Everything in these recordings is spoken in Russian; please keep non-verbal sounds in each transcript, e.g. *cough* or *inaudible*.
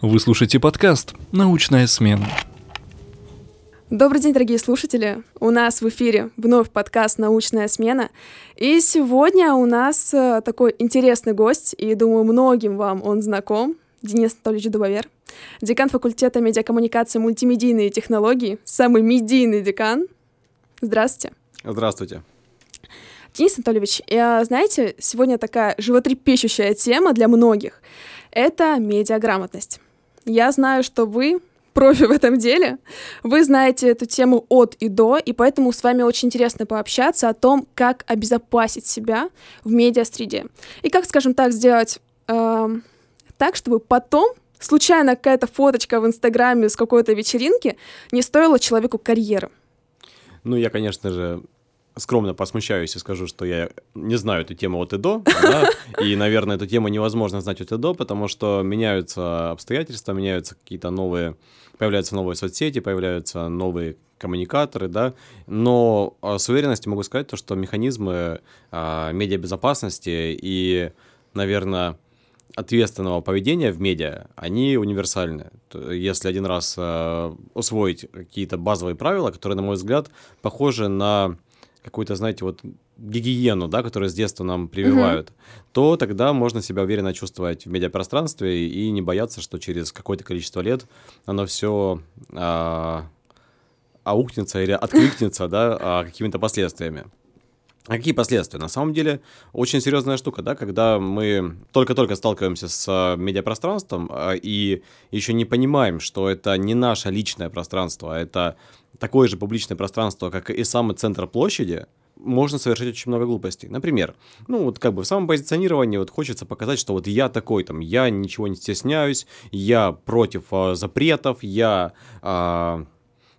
Вы слушаете подкаст «Научная смена». Добрый день, дорогие слушатели! У нас в эфире вновь подкаст «Научная смена». И сегодня у нас э, такой интересный гость, и думаю, многим вам он знаком. Денис Анатольевич Дубовер, декан факультета медиакоммуникации мультимедийные технологии, самый медийный декан. Здравствуйте. Здравствуйте. Денис Анатольевич, э, знаете, сегодня такая животрепещущая тема для многих. Это медиаграмотность. Я знаю, что вы *laughs* профи в этом деле. Вы знаете эту тему от и до, и поэтому с вами очень интересно пообщаться о том, как обезопасить себя в медиа-среде. И как, скажем так, сделать э, так, чтобы потом случайно какая-то фоточка в Инстаграме с какой-то вечеринки не стоила человеку карьеры. Ну, я, конечно же, скромно посмущаюсь и скажу, что я не знаю эту тему от и до, да, *laughs* и, наверное, эту тему невозможно знать от и до, потому что меняются обстоятельства, меняются какие-то новые, появляются новые соцсети, появляются новые коммуникаторы, да, но а, с уверенностью могу сказать то, что механизмы а, медиабезопасности и, наверное, ответственного поведения в медиа, они универсальны. Если один раз э, усвоить какие-то базовые правила, которые, на мой взгляд, похожи на какую-то, знаете, вот гигиену, да, которую с детства нам прививают, угу. то тогда можно себя уверенно чувствовать в медиапространстве и не бояться, что через какое-то количество лет оно все а, аукнется или откликнется, да, а, какими-то последствиями. А какие последствия? На самом деле, очень серьезная штука, да, когда мы только-только сталкиваемся с а, медиапространством а, и еще не понимаем, что это не наше личное пространство, а это такое же публичное пространство, как и самый центр площади, можно совершить очень много глупостей. Например, ну вот как бы в самом позиционировании вот хочется показать, что вот я такой там, я ничего не стесняюсь, я против э, запретов, я э,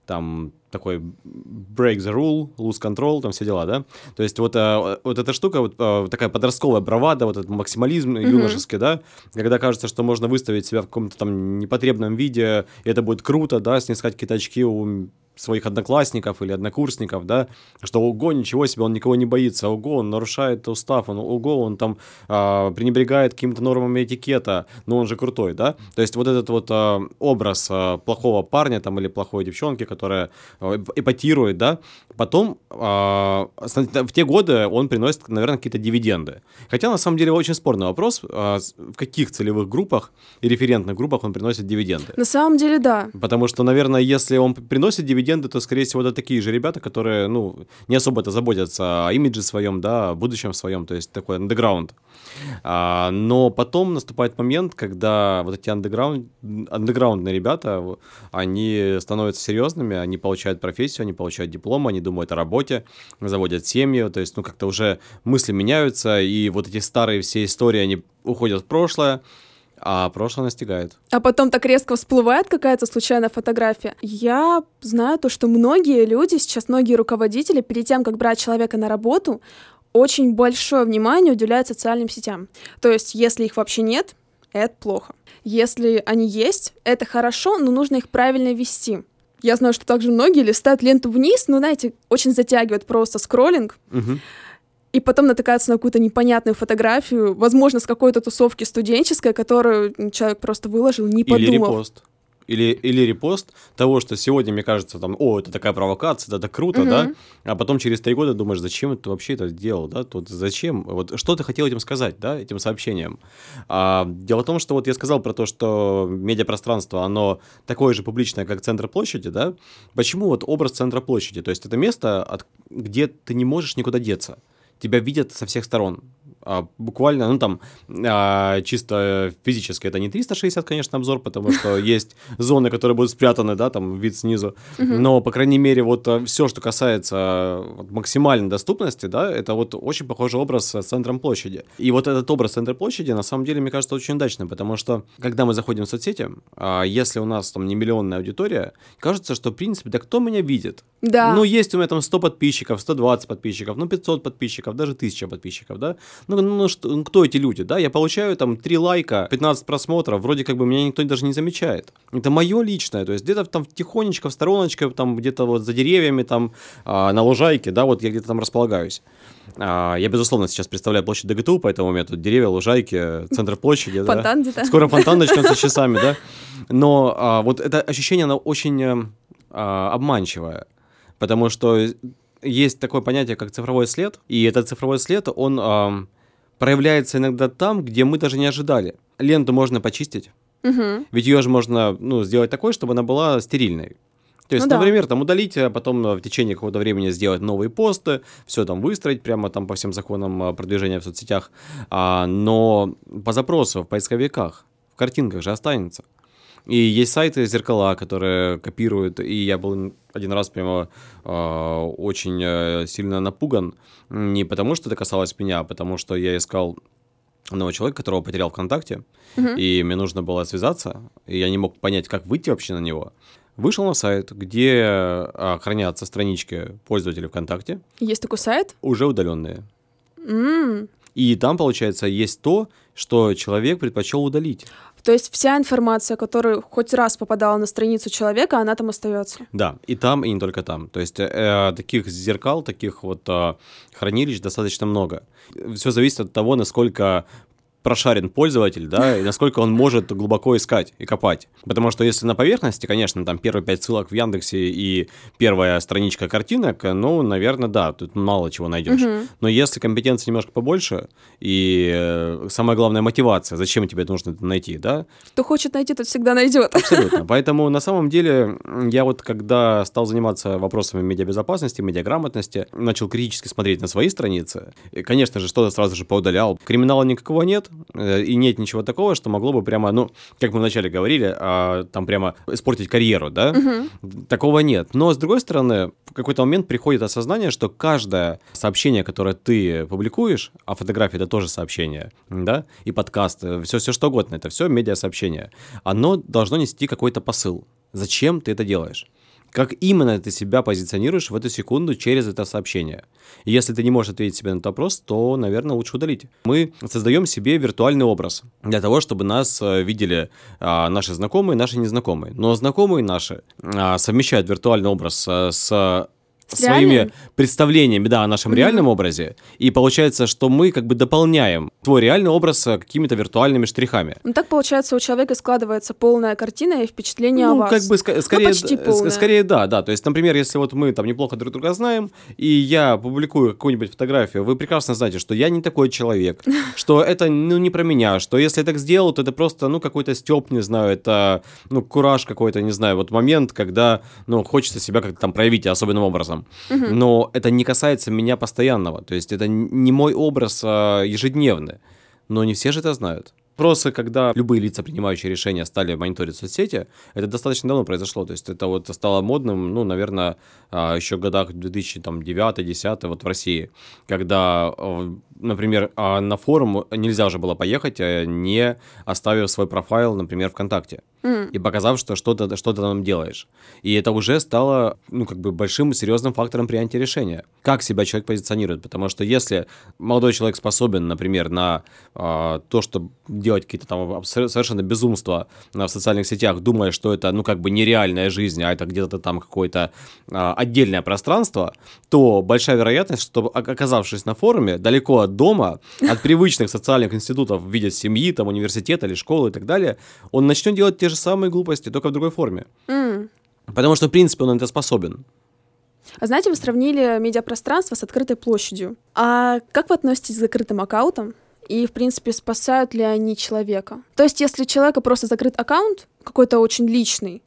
там такой break the rule, lose control, там все дела, да? То есть вот, э, вот эта штука, вот э, такая подростковая бравада, вот этот максимализм mm-hmm. юношеский, да, когда кажется, что можно выставить себя в каком-то там непотребном виде, и это будет круто, да, снискать какие-то очки у своих одноклассников или однокурсников, да, что ого, ничего себе, он никого не боится, ого, он нарушает устав, он, ого, он там а, пренебрегает какими-то нормами этикета, но он же крутой, да, то есть вот этот вот а, образ а, плохого парня там или плохой девчонки, которая эпатирует, да, потом а, в те годы он приносит, наверное, какие-то дивиденды. Хотя на самом деле очень спорный вопрос, а, в каких целевых группах и референтных группах он приносит дивиденды. На самом деле, да. Потому что, наверное, если он приносит дивиденды, легенды, то, скорее всего, это такие же ребята, которые, ну, не особо это заботятся о имидже своем, да, о будущем своем, то есть такой андеграунд. А, но потом наступает момент, когда вот эти андеграунд, андеграундные ребята, они становятся серьезными, они получают профессию, они получают диплом, они думают о работе, заводят семью, то есть, ну, как-то уже мысли меняются, и вот эти старые все истории, они уходят в прошлое, а прошлое настигает. А потом так резко всплывает какая-то случайная фотография. Я знаю то, что многие люди, сейчас многие руководители, перед тем, как брать человека на работу, очень большое внимание уделяют социальным сетям. То есть, если их вообще нет, это плохо. Если они есть, это хорошо, но нужно их правильно вести. Я знаю, что также многие листают ленту вниз, но, знаете, очень затягивает просто скроллинг. Угу и потом натыкаться на какую-то непонятную фотографию, возможно, с какой-то тусовки студенческой, которую человек просто выложил, не подумав. Или репост. Или, или репост того, что сегодня мне кажется, там, о, это такая провокация, это круто, угу. да, а потом через три года думаешь, зачем ты вообще это сделал, да, тут зачем, вот что ты хотел этим сказать, да, этим сообщением. А, дело в том, что вот я сказал про то, что медиапространство, оно такое же публичное, как центр площади, да, почему вот образ центра площади, то есть это место, от, где ты не можешь никуда деться, тебя видят со всех сторон. А, буквально, ну там, а, чисто физически это не 360, конечно, обзор, потому что *laughs* есть зоны, которые будут спрятаны, да, там вид снизу. Но, по крайней мере, вот а, все, что касается максимальной доступности, да, это вот очень похожий образ с центром площади. И вот этот образ центра площади, на самом деле, мне кажется, очень удачным, потому что, когда мы заходим в соцсети, если у нас там не миллионная аудитория, кажется, что, в принципе, да кто меня видит? Да. Ну, есть у меня там 100 подписчиков, 120 подписчиков, ну, 500 подписчиков, даже 1000 подписчиков, да? Ну, ну, ну, что, ну, кто эти люди, да? Я получаю там 3 лайка, 15 просмотров, вроде как бы меня никто даже не замечает. Это мое личное, то есть где-то там тихонечко, в стороночке, там где-то вот за деревьями, там а, на лужайке, да, вот я где-то там располагаюсь. А, я, безусловно, сейчас представляю площадь ДГТУ, поэтому у меня тут деревья, лужайки, центр площади. Фонтан где-то. Скоро фонтан *laughs* начнется часами, да? Но а, вот это ощущение, оно очень а, обманчивое, потому что есть такое понятие, как цифровой след, и этот цифровой след, он а, проявляется иногда там, где мы даже не ожидали. Ленту можно почистить, Мгм. ведь ее же можно ну, сделать такой, чтобы она была стерильной. То есть, Ну да. например, там удалить, а потом а, в течение какого-то времени сделать новые посты, все там выстроить прямо там по всем законам а, продвижения в соцсетях, А, но по запросу в поисковиках, в картинках же останется. И есть сайты зеркала, которые копируют, и я был один раз прямо а, очень э, сильно напуган, не потому что это касалось меня, а потому что я искал одного человека, которого потерял ВКонтакте, и мне нужно было связаться, и я не мог понять, как выйти вообще на него. Вышел на сайт, где а, хранятся странички пользователей ВКонтакте, Есть такой сайт? уже удаленные. М. И там, получается, есть то, что человек предпочел удалить. То есть вся информация, которая хоть раз попадала на страницу человека, она там остается. Да, и там, и не только там. То есть э, таких зеркал, таких вот э, хранилищ достаточно много. Все зависит от того, насколько прошарен пользователь, да, и насколько он может глубоко искать и копать. Потому что если на поверхности, конечно, там первые пять ссылок в Яндексе и первая страничка картинок, ну, наверное, да, тут мало чего найдешь. Но если компетенции немножко побольше, и э, самое главное мотивация, зачем тебе это нужно найти, да, Кто хочет найти, тот всегда найдет. Абсолютно. *laughs* Поэтому на самом деле я вот когда стал заниматься вопросами медиабезопасности, медиаграмотности, начал критически смотреть на свои страницы. И, конечно же, что-то сразу же поудалял. Криминала никакого нет, э, и нет ничего такого, что могло бы прямо, ну, как мы вначале говорили, а, там прямо испортить карьеру, да? Такого нет. Но, с другой стороны, в какой-то момент приходит осознание, что каждое сообщение, которое ты публикуешь, а фотография это тоже сообщение, да, и подкаст, все, все что угодно, это все медиасообщение, оно должно нести какой-то посыл. Зачем ты это делаешь? Как именно ты себя позиционируешь в эту секунду через это сообщение? И если ты не можешь ответить себе на этот вопрос, то, наверное, лучше удалить. Мы создаем себе виртуальный образ для того, чтобы нас э, видели а, наши знакомые, наши незнакомые. Но знакомые наши а, совмещают виртуальный образ э, с С своими реальным? представлениями, да, о нашем реальном образе, и получается, что мы как бы дополняем твой реальный образ э, какими-то виртуальными штрихами. Ну так получается, у человека складывается полная картина и впечатление о Ну, вас. как бы ска- скорее, почти д- полная. ск- скорее да, да. То есть, например, если вот мы там неплохо друг друга знаем, и я публикую какую-нибудь фотографию, вы прекрасно знаете, что я не такой человек, *laughs* что это ну не про меня, что если я так сделал, то это просто ну какой-то степ, не знаю, это ну кураж какой-то, не знаю, вот момент, когда ну хочется себя как-то там проявить особенным образом. Но это не касается меня постоянного, то есть это не мой образ а, ежедневный. Но не все же это знают. Вопросы, когда любые лица, принимающие решения, стали мониторить соцсети, это достаточно давно произошло. То есть это вот стало модным, ну, наверное, а, еще в годах 2009-2010 вот в России, когда, э, например, а, на форум нельзя уже было поехать, э, не оставив свой профайл, например, ВКонтакте И показав, что что-то что там делаешь. И это уже стало, ну, как бы большим и серьезным фактором принятия решения. Как себя человек позиционирует? Потому что если молодой человек способен, например, на а, то, чтобы делать какие-то там совершенно безумства в социальных сетях, думая, что это, ну, как бы нереальная жизнь, а это где-то там какое-то а, отдельное пространство, то большая вероятность, что оказавшись на форуме, далеко от дома, от привычных социальных институтов в виде семьи, там, университета или школы и так далее, он начнет делать те же самые глупости, только в другой форме. М. Потому что, в принципе, он на это способен. А знаете, вы сравнили медиапространство с открытой площадью. А как вы относитесь к закрытым аккаунтам? И, в принципе, спасают ли они человека? То есть, если у человека просто закрыт аккаунт, какой-то очень личный,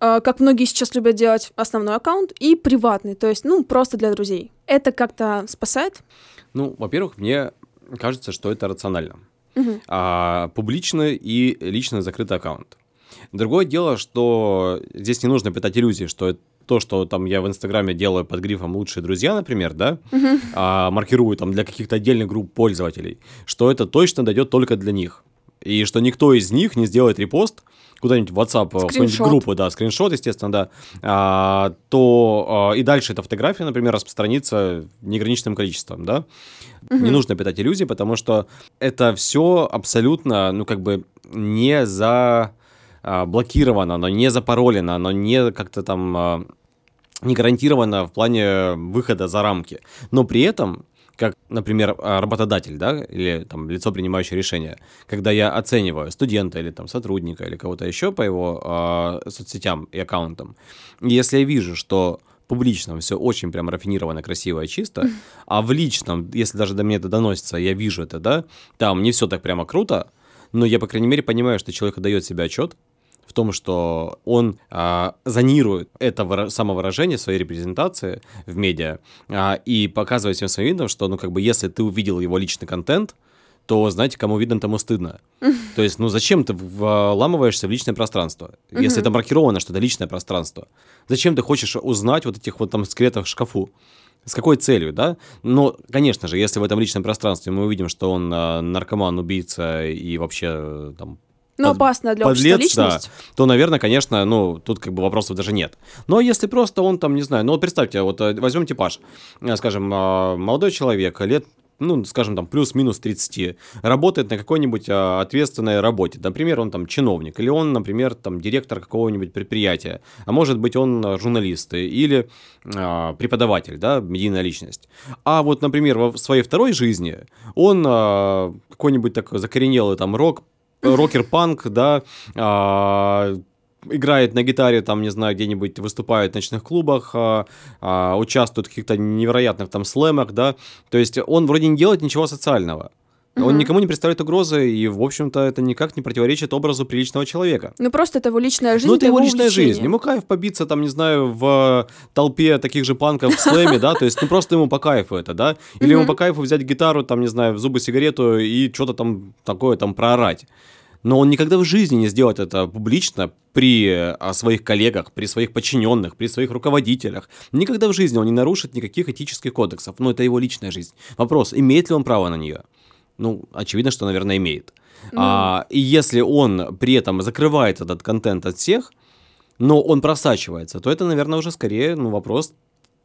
э, как многие сейчас любят делать, основной аккаунт и приватный, то есть, ну, просто для друзей. Это как-то спасает? Ну, во-первых, мне кажется, что это рационально. Мгм. А, публичный и лично закрытый аккаунт. Другое дело, что здесь не нужно питать иллюзии, что то, что там я в Инстаграме делаю под грифом «лучшие друзья», например, да, а, маркирую там для каких-то отдельных групп пользователей, что это точно дойдет только для них. И что никто из них не сделает репост куда-нибудь в WhatsApp, в какую-нибудь группу, да, скриншот, естественно, да, а, то а, и дальше эта фотография, например, распространится неограниченным количеством, да. Угу. Не нужно питать иллюзии, потому что это все абсолютно, ну, как бы не за блокировано, оно не запаролено, оно не как-то там а, не гарантировано в плане выхода за рамки. Но при этом как, например, а, работодатель, да, или там лицо, принимающее решение, когда я оцениваю студента или там сотрудника или кого-то еще по его э, соцсетям и аккаунтам, если я вижу, что в публичном все очень прям рафинировано, красиво и чисто, *laughs* а в личном, если даже до меня это доносится, я вижу это, да, там не все так прямо круто, но я, по крайней мере, понимаю, что человек дает себе отчет, в том, что он а, зонирует это самовыражение своей репрезентации в медиа а, и показывает всем своим видом, что, ну, как бы, если ты увидел его личный контент, то, знаете, кому видно, тому стыдно. *laughs* То есть, ну зачем ты вламываешься в личное пространство, если это маркировано, что это личное пространство? Зачем ты хочешь узнать вот этих вот там скелетов в шкафу? С какой целью, да? Но, конечно же, если в этом личном пространстве мы увидим, что он э, наркоман, убийца и вообще э, там ну, опасная для подлец, общества личность. Да, то, наверное, конечно, ну, тут как бы вопросов даже нет. Но если просто он там, не знаю, ну вот представьте, вот э, возьмем типаж, э, скажем, э, молодой человек, лет ну, скажем, там, плюс-минус 30, работает на какой-нибудь а, ответственной работе. Например, он там чиновник, или он, например, там, директор какого-нибудь предприятия, а может быть, он журналист или а, преподаватель, да, медийная личность. А вот, например, в своей второй жизни он а, какой-нибудь такой закоренелый там рок, рокер-панк, да, а, играет на гитаре, там, не знаю, где-нибудь выступает в ночных клубах, а, а, участвует в каких-то невероятных там слэмах, да, то есть он вроде не делает ничего социального. Он угу. никому не представляет угрозы, и, в общем-то, это никак не противоречит образу приличного человека. Ну, просто это его личная жизнь, Ну, это его личная увлечение. жизнь. Ему кайф побиться, там, не знаю, в толпе таких же панков в слэме, да, то есть, ну, просто ему по кайфу это, да, или ему по кайфу взять гитару, там, не знаю, в зубы сигарету и что-то там такое там проорать но он никогда в жизни не сделает это публично при а, своих коллегах, при своих подчиненных, при своих руководителях. Никогда в жизни он не нарушит никаких этических кодексов, но это его личная жизнь. Вопрос, имеет ли он право на нее? Ну, очевидно, что, наверное, имеет. Ну... А, и если он при этом закрывает этот контент от всех, но он просачивается, то это, наверное, уже скорее ну, вопрос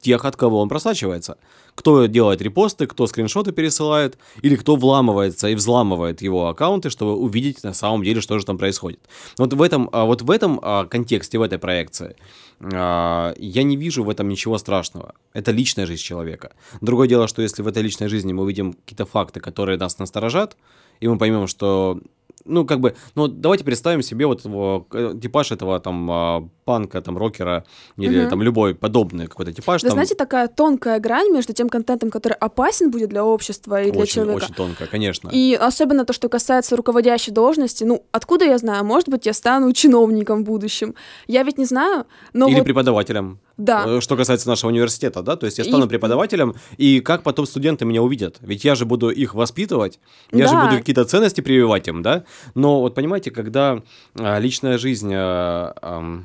тех, от кого он просачивается. Кто делает репосты, кто скриншоты пересылает, или кто вламывается и взламывает его аккаунты, чтобы увидеть на самом деле, что же там происходит. Вот в этом, а, вот в этом а, контексте, в этой проекции, а, я не вижу в этом ничего страшного. Это личная жизнь человека. Другое дело, что если в этой личной жизни мы увидим какие-то факты, которые нас насторожат, и мы поймем, что ну, как бы, ну, давайте представим себе вот его, э, типаж этого там а, панка, там, рокера или угу. там любой подобный какой-то типаж. Вы там... знаете, такая тонкая грань между тем контентом, который опасен будет для общества и очень, для человека. Очень тонкая, конечно. И особенно то, что касается руководящей должности, ну, откуда я знаю, может быть, я стану *laughs* чиновником в будущем. Я ведь не знаю, но Или вот... преподавателем. Да. Э, что касается нашего университета, да, то есть я стану и... преподавателем, и как потом студенты меня увидят? Ведь я же буду их воспитывать, я да. же буду какие-то ценности прививать им, да? Но вот понимаете, когда а, личная жизнь а,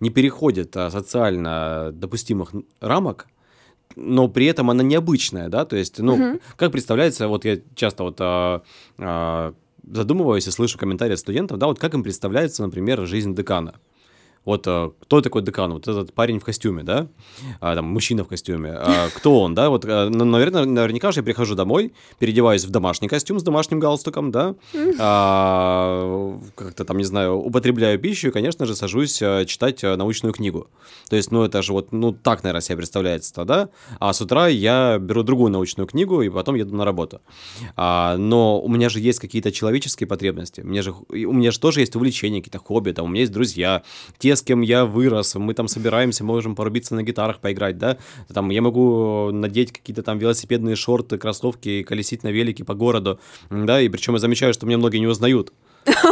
не переходит а, социально допустимых рамок, но при этом она необычная, да, то есть, ну, угу. как представляется, вот я часто вот а, а, задумываюсь и слышу комментарии от студентов, да, вот как им представляется, например, жизнь декана. Вот а, кто такой декан? Вот этот парень в костюме, да? А, там, мужчина в костюме. А, кто он, да? Вот, а, наверное, наверняка же я прихожу домой, переодеваюсь в домашний костюм с домашним галстуком, да? А, как-то там, не знаю, употребляю пищу и, конечно же, сажусь а, читать научную книгу. То есть, ну, это же вот, ну, так, наверное, себе представляется, да? А с утра я беру другую научную книгу и потом еду на работу. А, но у меня же есть какие-то человеческие потребности. У меня же, у меня же тоже есть увлечения, какие-то хобби, там, у меня есть друзья, те, с кем я вырос, мы там собираемся, можем порубиться на гитарах, поиграть, да, там я могу надеть какие-то там велосипедные шорты, кроссовки, колесить на велике по городу, да, и причем я замечаю, что меня многие не узнают,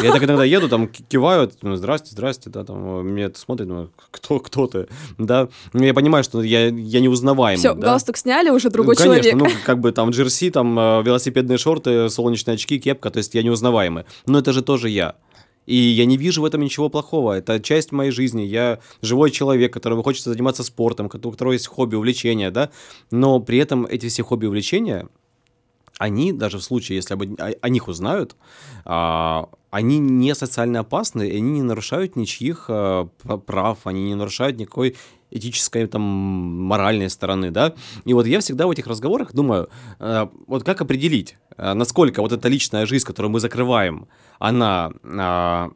я так иногда еду, там киваю, ну, здрасте, здрасте, да, там мне смотрят, ну, кто, кто ты, да. Ну, я понимаю, что я, я неузнаваем. Все, да? галстук сняли, уже другой ну, конечно, человек. ну, как бы там джерси, там э, велосипедные шорты, солнечные очки, кепка, то есть я неузнаваемый. Но это же тоже я. И я не вижу в этом ничего плохого. Это часть моей жизни. Я живой человек, которому хочется заниматься спортом, у которого есть хобби, увлечения, да. Но при этом эти все хобби, увлечения, они, даже в случае, если об, о, о них узнают, а, они не социально опасны, и они не нарушают ничьих э, прав, они не нарушают никакой этической, там, моральной стороны, да. И вот я всегда в этих разговорах думаю, э, вот как определить, э, насколько вот эта личная жизнь, которую мы закрываем, она э,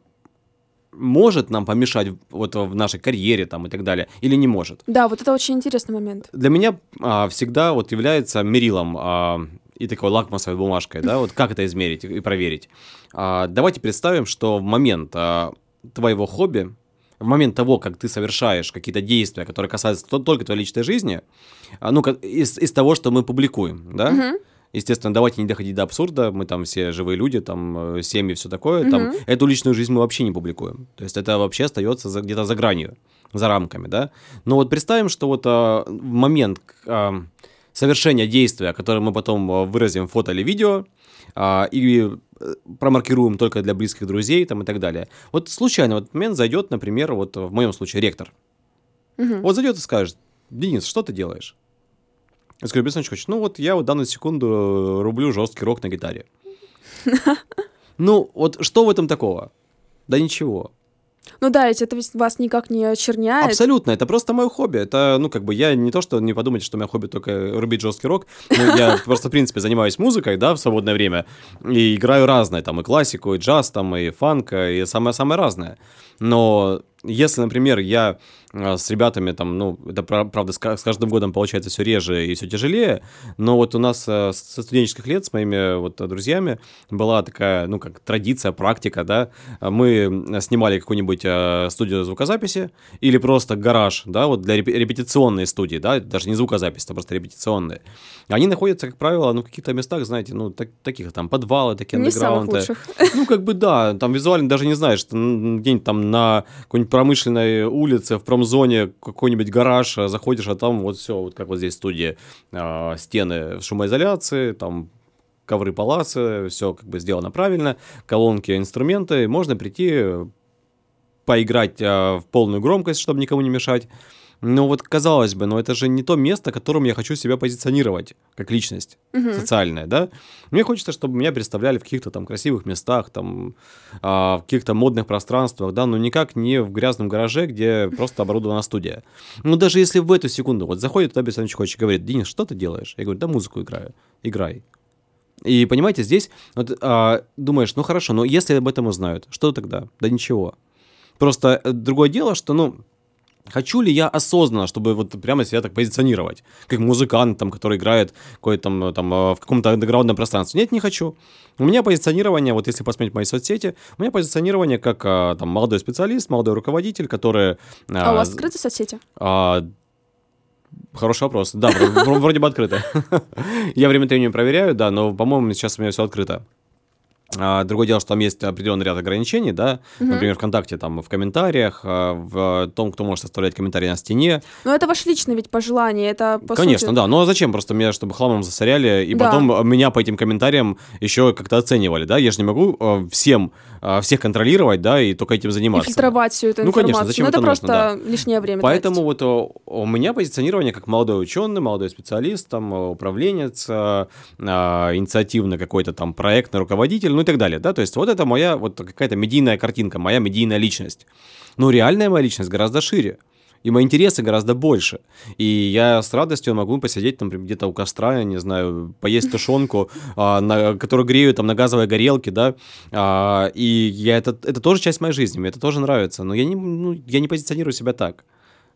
может нам помешать вот в нашей карьере там и так далее, или не может. Да, вот это очень интересный момент. Для меня а, всегда вот является мерилом а, и такой лакмусовой бумажкой, да, вот как это измерить и проверить. А, давайте представим, что в момент а, твоего хобби, в момент того, как ты совершаешь какие-то действия, которые касаются только твоей личной жизни, а, ну, из, из того, что мы публикуем, да, угу. Естественно, давайте не доходить до абсурда, мы там все живые люди, там э, семьи, все такое, угу. там эту личную жизнь мы вообще не публикуем. То есть это вообще остается где-то за гранью, за рамками, да. Но вот представим, что вот а, в момент а, совершения действия, которое мы потом а, выразим фото или видео, а, и э, промаркируем только для близких друзей там, и так далее. Вот случайно в этот момент зайдет, например, вот в моем случае ректор. Угу. Вот зайдет и скажет, Денис, что ты делаешь? Я скажу, Александр Николаевич, ну вот я в данную секунду рублю жесткий рок на гитаре. *laughs* Ну, вот что в этом такого? Да ничего. Ну да, ведь это ведь вас никак не очерняет. Абсолютно, это просто мое хобби. Это, ну, как бы, я не то, что не подумайте, что меня хобби только рубить жесткий рок. но я *laughs* просто, в принципе, занимаюсь музыкой, да, в свободное время. И играю разное, там, и классику, и джаз, там, и фанк, и самое-самое разное. Но если, например, я а, с ребятами там, ну, это правда с каждым годом получается все реже и все тяжелее, но вот у нас э, со студенческих лет с моими вот друзьями была такая, ну, как традиция, практика, да, мы снимали какую-нибудь студию звукозаписи или просто гараж, да, вот для репетиционной студии, да, даже не звукозапись, это просто репетиционные. Они находятся, как правило, ну, в каких-то местах, знаете, ну, так, таких там подвалы, такие андеграунды. Ну, как бы да, там визуально даже не знаешь, что где-нибудь там на какой-нибудь промышленной улице, в промзоне какой-нибудь гараж, а заходишь, а там вот все, вот как вот здесь в студии, э, стены шумоизоляции, там ковры паласы, все как бы сделано правильно, колонки, инструменты, можно прийти поиграть э, в полную громкость, чтобы никому не мешать. Ну вот казалось бы, но это же не то место, которым я хочу себя позиционировать как личность угу. социальная, да? Мне хочется, чтобы меня представляли в каких-то там красивых местах, там а, в каких-то модных пространствах, да, но никак не в грязном гараже, где просто оборудована студия. Ну даже если в эту секунду вот заходит туда Александр Чехович и говорит, Денис, что ты делаешь? Я говорю, да музыку играю, играй. И понимаете, здесь вот, а, думаешь, ну хорошо, но если об этом узнают, что тогда? Да ничего. Просто э, другое дело, что, ну, Хочу ли я осознанно, чтобы вот прямо себя так позиционировать, как музыкант, там, который играет какой-то там, там э, в каком-то андеграундном пространстве? Нет, не хочу. У меня позиционирование, вот если посмотреть мои соцсети, у меня позиционирование как э, там молодой специалист, молодой руководитель, который... А, а у вас открыты соцсети? А, Хороший вопрос. Да, вроде бы открыто. *laughs* Я время от времени проверяю, да, но, по-моему, сейчас у меня все открыто. А, другое дело, что там есть определенный ряд ограничений, да, угу. например, ВКонтакте, там, в комментариях, а, в том, кто может оставлять комментарии на стене. Но это ваше личное ведь пожелание, это по Конечно, сути... да, но зачем просто меня, чтобы хламом засоряли, и да. потом меня по этим комментариям еще как-то оценивали, да, я же не могу а, всем всех контролировать, да, и только этим заниматься. И фильтровать всю эту информацию. Ну, конечно, зачем Но это, это просто нужно, да. лишнее время. Поэтому тратить. вот у меня позиционирование как молодой ученый, молодой специалист, там, управленец, инициативный какой-то там проектный руководитель, ну и так далее, да, то есть вот это моя вот какая-то медийная картинка, моя медийная личность. Но реальная моя личность гораздо шире. И мои интересы гораздо больше. И я с радостью могу посидеть, например, где-то у костра, я не знаю, поесть тушенку, *laughs* а, на, которую грею там на газовой горелке, да. А, и я, это, это тоже часть моей жизни, мне это тоже нравится. Но я не, ну, я не позиционирую себя так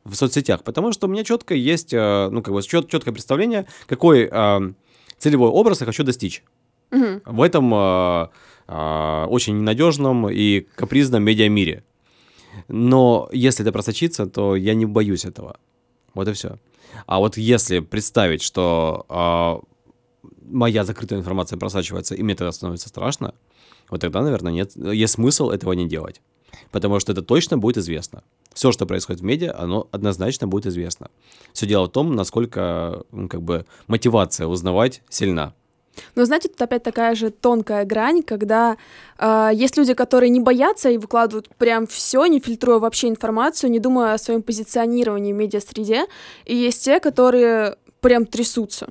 в соцсетях, потому что у меня четко есть, а, ну, как бы чет, четкое представление, какой а, целевой образ я хочу достичь. Угу. В этом а, а, очень ненадежном и капризном медиамире. Но если это просочится, то я не боюсь этого. Вот и все. А вот если представить, что а, моя закрытая информация просачивается, и мне тогда становится страшно, вот тогда, наверное, нет, есть смысл этого не делать. Потому что это точно будет известно. Все, что происходит в медиа, оно однозначно будет известно. Все дело в том, насколько ну, как бы, мотивация узнавать сильна. Но знаете, тут опять такая же тонкая грань, когда э, есть люди, которые не боятся и выкладывают прям все, не фильтруя вообще информацию, не думая о своем позиционировании в медиа-среде, и есть те, которые прям трясутся.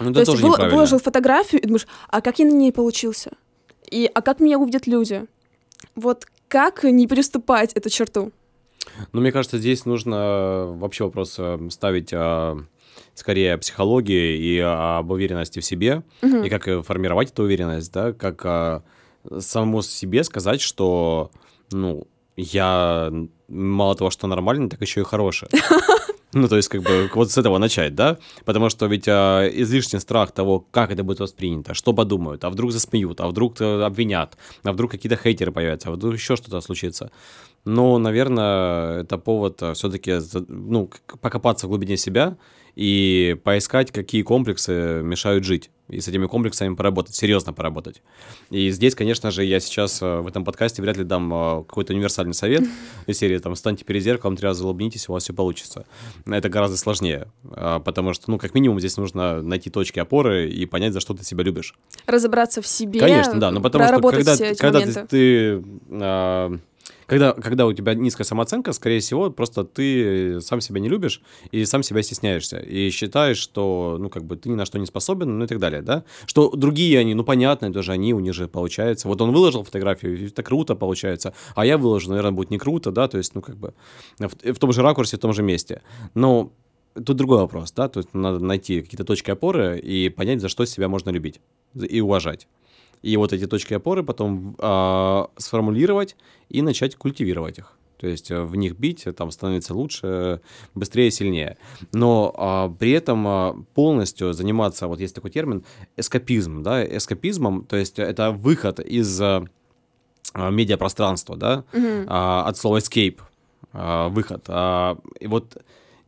Ну, То есть вы, выложил фотографию и думаешь, а как я на ней получился? И, а как меня увидят люди? Вот как не переступать эту черту? Ну, мне кажется, здесь нужно вообще вопрос э, ставить а, скорее о психологии и об уверенности в себе, Мгм. и как э, формировать эту уверенность, да, как а, самому себе сказать, что, ну, я мало того, что нормальный, так еще и хороший. *laughs* Ну, то есть, как бы, вот с этого начать, да? Потому что ведь а, излишний страх того, как это будет воспринято, что подумают, а вдруг засмеют, а вдруг э, обвинят, а вдруг какие-то хейтеры появятся, а вдруг еще что-то случится. Но, наверное, это повод все-таки, ну, покопаться в глубине себя и поискать, какие комплексы мешают жить. И с этими комплексами поработать, серьезно поработать. И здесь, конечно же, я сейчас э, в этом подкасте вряд ли дам э, какой-то универсальный совет из серии там «Встаньте перед зеркалом, три раза улыбнитесь, у вас все получится». Это гораздо сложнее, потому что, ну, как минимум, здесь нужно найти точки опоры и понять, за что ты себя любишь. Разобраться в себе, Конечно, да, но потому что когда, когда ты, ты, когда, когда у тебя низкая самооценка, скорее всего, просто ты сам себя не любишь и сам себя стесняешься и считаешь, что, ну, как бы ты ни на что не способен, ну и так далее, да? Что другие они, ну, понятно, тоже они, у них же получается. Вот он выложил фотографию, это круто получается, а я выложу, наверное, будет не круто, да, то есть, ну, как бы в, в том же ракурсе, в том же месте. Но тут другой вопрос, да, то есть надо найти какие-то точки опоры и понять, за что себя можно любить и уважать. И вот эти точки опоры потом а, сформулировать и начать культивировать их. То есть э, в них бить, э, там становится лучше, быстрее, сильнее. Но а, при этом а, полностью заниматься, вот есть такой термин, эскапизм, да, эскапизмом, то есть это выход из а, медиапространства, да, Мгм. а, от слова escape, а, выход. А, и вот,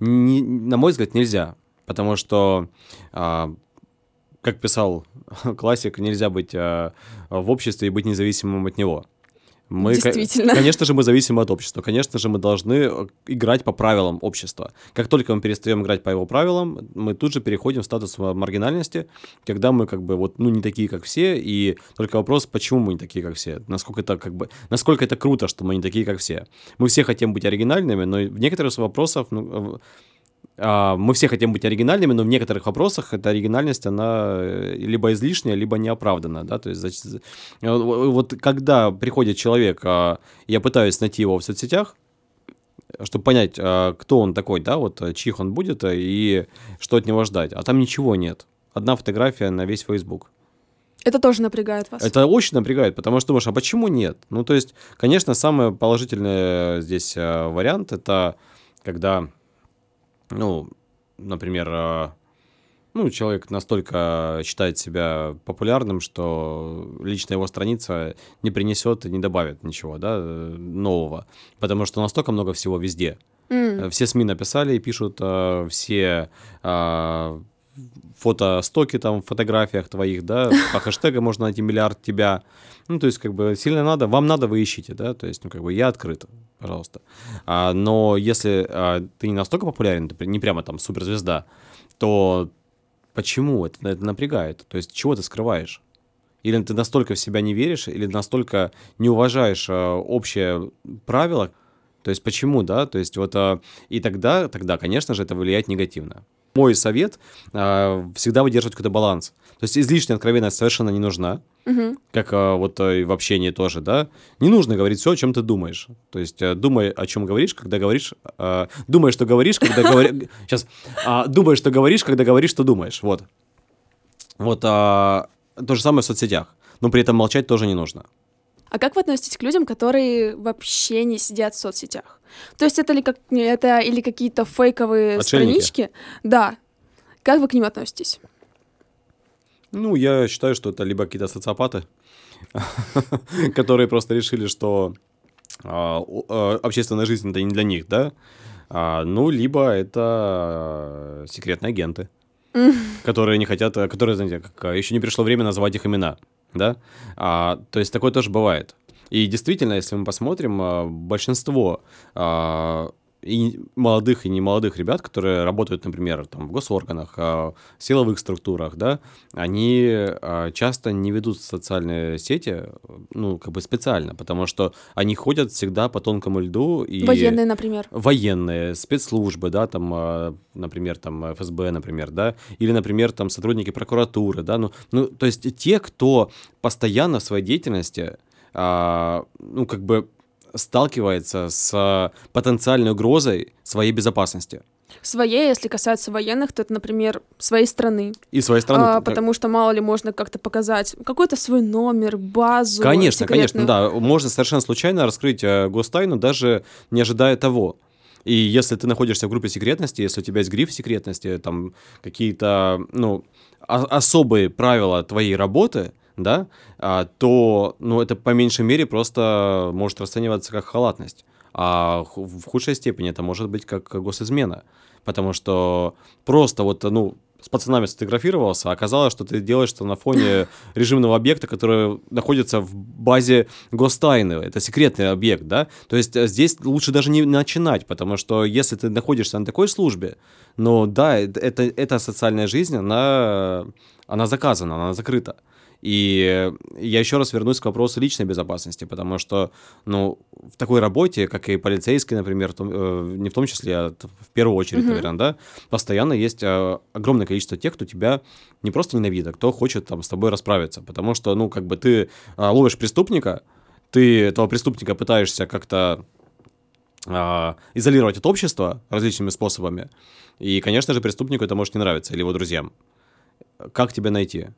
не- на мой взгляд, нельзя, потому что, а, как писал *laughs* классик, нельзя быть а, в обществе и быть независимым от него. Мы, Действительно. конечно же, мы зависимы от общества. Конечно же, мы должны э, играть по правилам общества. Как только мы перестаем играть по его правилам, мы тут же переходим в статус э, маргинальности, когда мы как бы вот, ну, не такие, как все, и только вопрос, почему мы не такие, как все, насколько это как бы, насколько это круто, что мы не такие, как все. Мы все хотим быть оригинальными, но в некоторых вопросах, ну, э, мы все хотим быть оригинальными, но в некоторых вопросах эта оригинальность, она э, либо излишняя, либо неоправданная, да, то есть зач- э, вот когда приходит человек, а, я пытаюсь найти его в соцсетях, чтобы понять, а, кто он такой, да, вот а, чьих он будет а, и что от него ждать, а там ничего нет. Одна фотография на весь Facebook. Это тоже напрягает вас. Это очень напрягает, потому что думаешь, а почему нет? Ну, то есть, конечно, самый положительный здесь э, вариант это когда, ну, например, э, ну, человек настолько считает себя популярным, что личная его страница не принесет и не добавит ничего, да, э, нового, потому что настолько много всего везде. Э, Все СМИ написали и пишут, все фотостоки там фотографиях твоих, да, по хэштегу можно найти миллиард тебя. Ну, то есть, как бы, сильно надо, вам надо, вы ищите, да, то есть, ну, как бы, я открыт, пожалуйста. А, но если а, ты не настолько популярен, ты не прямо там суперзвезда, то почему это, это напрягает? То есть, чего ты скрываешь? Или ты настолько в себя не веришь, или настолько не уважаешь а, общее правило, то есть почему, да? То есть вот а, и тогда, тогда, конечно же, это влияет негативно. Мой совет а, всегда выдерживать какой-то баланс. То есть излишняя откровенность совершенно не нужна, Мгм. как а, вот а, и в общении тоже, да. Не нужно говорить все, о чем ты думаешь. То есть а, думай, о чем говоришь, когда говоришь, а, думай, что говоришь, когда говоришь. Сейчас, *laughs* думай, что говоришь, когда говоришь, что думаешь. Вот. Вот то же самое в соцсетях. Но при этом молчать тоже не нужно. А как вы относитесь к людям, которые вообще не сидят в соцсетях? То есть это ли как это или какие-то фейковые Отшельники. странички? Да. Как вы к ним относитесь? Ну, я считаю, что это либо какие-то социопаты, *laughs* которые просто решили, что а, а, общественная жизнь это не для них, да? А, ну, либо это секретные агенты, которые не хотят, которые, знаете, как, еще не пришло время называть их имена, да? А, то есть такое тоже бывает. И действительно, если мы посмотрим, а, большинство а, и молодых, и немолодых ребят, которые работают, например, там, в госорганах, а, в силовых структурах, да, они а, часто не ведут социальные сети, ну, как бы специально, потому что они ходят всегда по тонкому льду. И Военные, например. военные, спецслужбы, да, там, а, например, там ФСБ, например, да, или, например, там сотрудники прокуратуры, да, ну, ну, то есть те, кто постоянно в своей деятельности а, ну, как бы сталкивается с потенциальной угрозой своей безопасности. Своей, если касается военных, то это, например, своей страны. И своей страны. А, потому что мало ли можно как-то показать какой-то свой номер, базу. Конечно, секретную. конечно, да. Можно совершенно случайно раскрыть э, гостайну, даже не ожидая того. И если ты находишься в группе секретности, если у тебя есть гриф секретности, там какие-то, ну, особые правила твоей работы, да, а, то, ну, это по меньшей мере просто может расцениваться как халатность. А в худшей степени это может быть как госизмена. Потому что просто вот, ну, с пацанами сфотографировался, а оказалось, что ты делаешь что на фоне *laughs* режимного объекта, который находится в базе гостайны. Это секретный объект, да? То есть э, здесь лучше даже не начинать, потому что если ты находишься на такой службе, ну да, это, это социальная жизнь, она, она заказана, она закрыта. И я еще раз вернусь к вопросу личной безопасности, потому что, ну, в такой работе, как и полицейский, например, том, э, не в том числе, а в первую очередь, mm-hmm. наверное, да, постоянно есть э, огромное количество тех, кто тебя не просто ненавидит, а кто хочет там с тобой расправиться, потому что, ну, как бы ты э, ловишь преступника, ты этого преступника пытаешься как-то э, изолировать от общества различными способами, и, конечно же, преступнику это может не нравиться или его друзьям. Как тебя найти?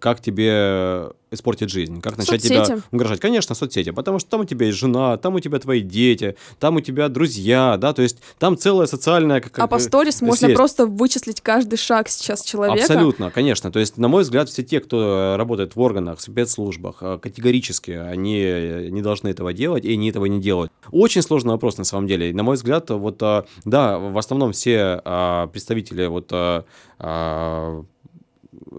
Как тебе испортить жизнь, как начать соцсети. тебя угрожать. Конечно, соцсети, потому что там у тебя есть жена, там у тебя твои дети, там у тебя друзья, да, то есть там целая социальная... Как, а по сторис можно есть. просто вычислить каждый шаг сейчас человека. Абсолютно, конечно. То есть, на мой взгляд, все те, кто работает в органах, в спецслужбах, э, категорически они не должны этого делать, и они этого не делают. Очень сложный вопрос, на самом деле. На мой взгляд, вот, э, да, в основном все представители вот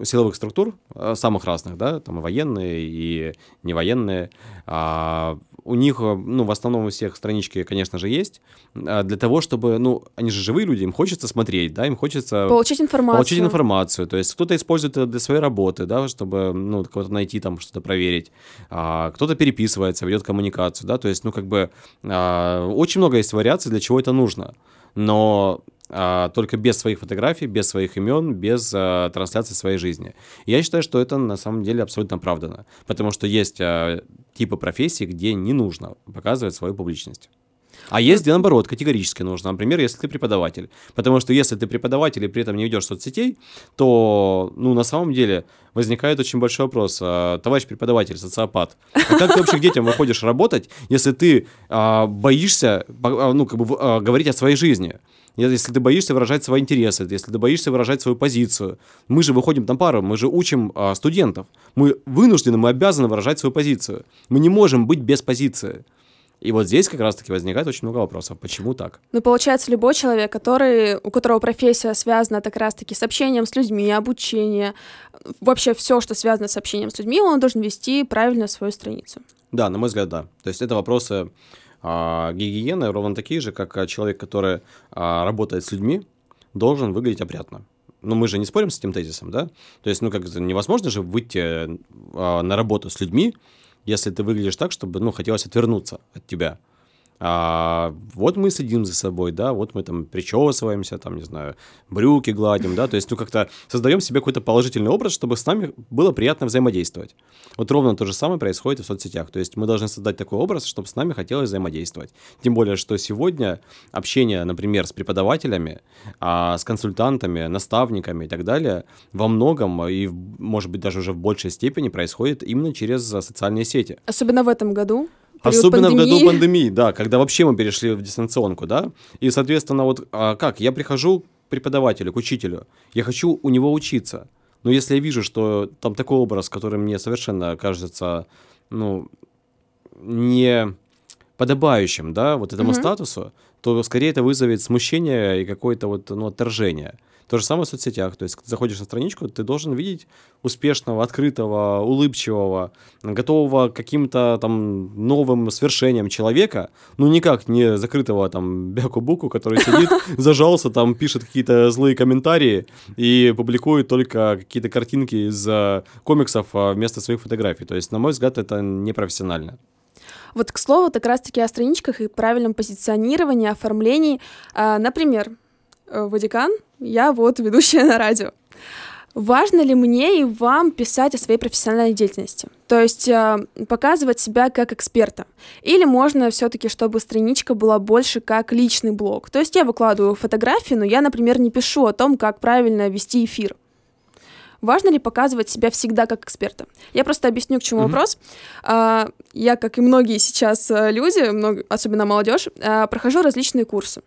силовых структур, э, самых разных, да, там и военные, и невоенные, а, у них, э, ну, в основном у всех странички, конечно же, есть, а, для того, чтобы, ну, они же живые люди, им хочется смотреть, да, им хочется... Получить информацию. Получить информацию, то есть кто-то использует это для своей работы, да, чтобы, ну, кого-то найти, там, что-то проверить, а, кто-то переписывается, ведет коммуникацию, да, то есть, ну, как бы, а, очень много есть вариаций, для чего это нужно, но только без своих фотографий, без своих имен, без а, трансляции своей жизни. я считаю, что это на самом деле абсолютно оправдано, потому что есть а, типы профессий, где не нужно показывать свою публичность. А есть, где наоборот, категорически нужно. Например, если ты преподаватель. Потому что если ты преподаватель и при этом не ведешь соцсетей, то, ну, на самом деле возникает очень большой вопрос. А, товарищ преподаватель, социопат, а как ты вообще к детям выходишь работать, если ты а, боишься, а, ну, как бы, а, говорить о своей жизни? Если ты боишься выражать свои интересы, если ты боишься выражать свою позицию. Мы же выходим на пару, мы же учим а, студентов. Мы вынуждены, мы обязаны выражать свою позицию. Мы не можем быть без позиции. И вот здесь как раз-таки возникает очень много вопросов. Почему так? Ну, получается, любой человек, который, у которого профессия связана как раз-таки с общением с людьми, обучение, вообще все, что связано с общением с людьми, он должен вести правильно свою страницу. Да, на мой взгляд, да. То есть это вопросы а, гигиены ровно такие же, как а, человек, который а, работает с людьми, должен выглядеть опрятно. Но ну, мы же не спорим с этим тезисом, да? То есть, ну, как невозможно же выйти а, на работу с людьми, если ты выглядишь так, чтобы, ну, хотелось отвернуться от тебя. А, вот мы следим за собой, да, вот мы там причесываемся, там, не знаю, брюки гладим, да, то есть, ну, как-то создаем себе какой-то положительный образ, чтобы с нами было приятно взаимодействовать. Вот ровно то же самое происходит и в соцсетях, то есть мы должны создать такой образ, чтобы с нами хотелось взаимодействовать. Тем более, что сегодня общение, например, с преподавателями, а, с консультантами, наставниками и так далее, во многом и, может быть, даже уже в большей степени происходит именно через социальные сети. Особенно в этом году. Особенно пандемии. в году пандемии, да, когда вообще мы перешли в дистанционку, да. И, соответственно, вот а как? Я прихожу к преподавателю, к учителю, я хочу у него учиться. Но если я вижу, что там такой образ, который мне совершенно кажется, ну, не подобающим, да, вот этому mm-hmm. статусу, то скорее это вызовет смущение и какое-то вот, ну, отторжение. То же самое в соцсетях. То есть, когда заходишь на страничку, ты должен видеть успешного, открытого, улыбчивого, готового к каким-то там новым свершениям человека, ну никак не закрытого там бяку-буку, который сидит, *laughs* зажался, там пишет какие-то злые комментарии и публикует только какие-то картинки из э, комиксов а, вместо своих фотографий. То есть, на мой взгляд, это непрофессионально. Вот, к слову, как раз-таки о страничках и правильном позиционировании, оформлении. А, например, э, Ватикан, я вот ведущая на радио. Важно ли мне и вам писать о своей профессиональной деятельности? То есть э, показывать себя как эксперта? Или можно все-таки, чтобы страничка была больше как личный блог? То есть я выкладываю фотографии, но я, например, не пишу о том, как правильно вести эфир. Важно ли показывать себя всегда как эксперта? Я просто объясню, к чему mm-hmm. вопрос. А, я, как и многие сейчас э, люди, много, особенно молодежь, а, прохожу различные курсы.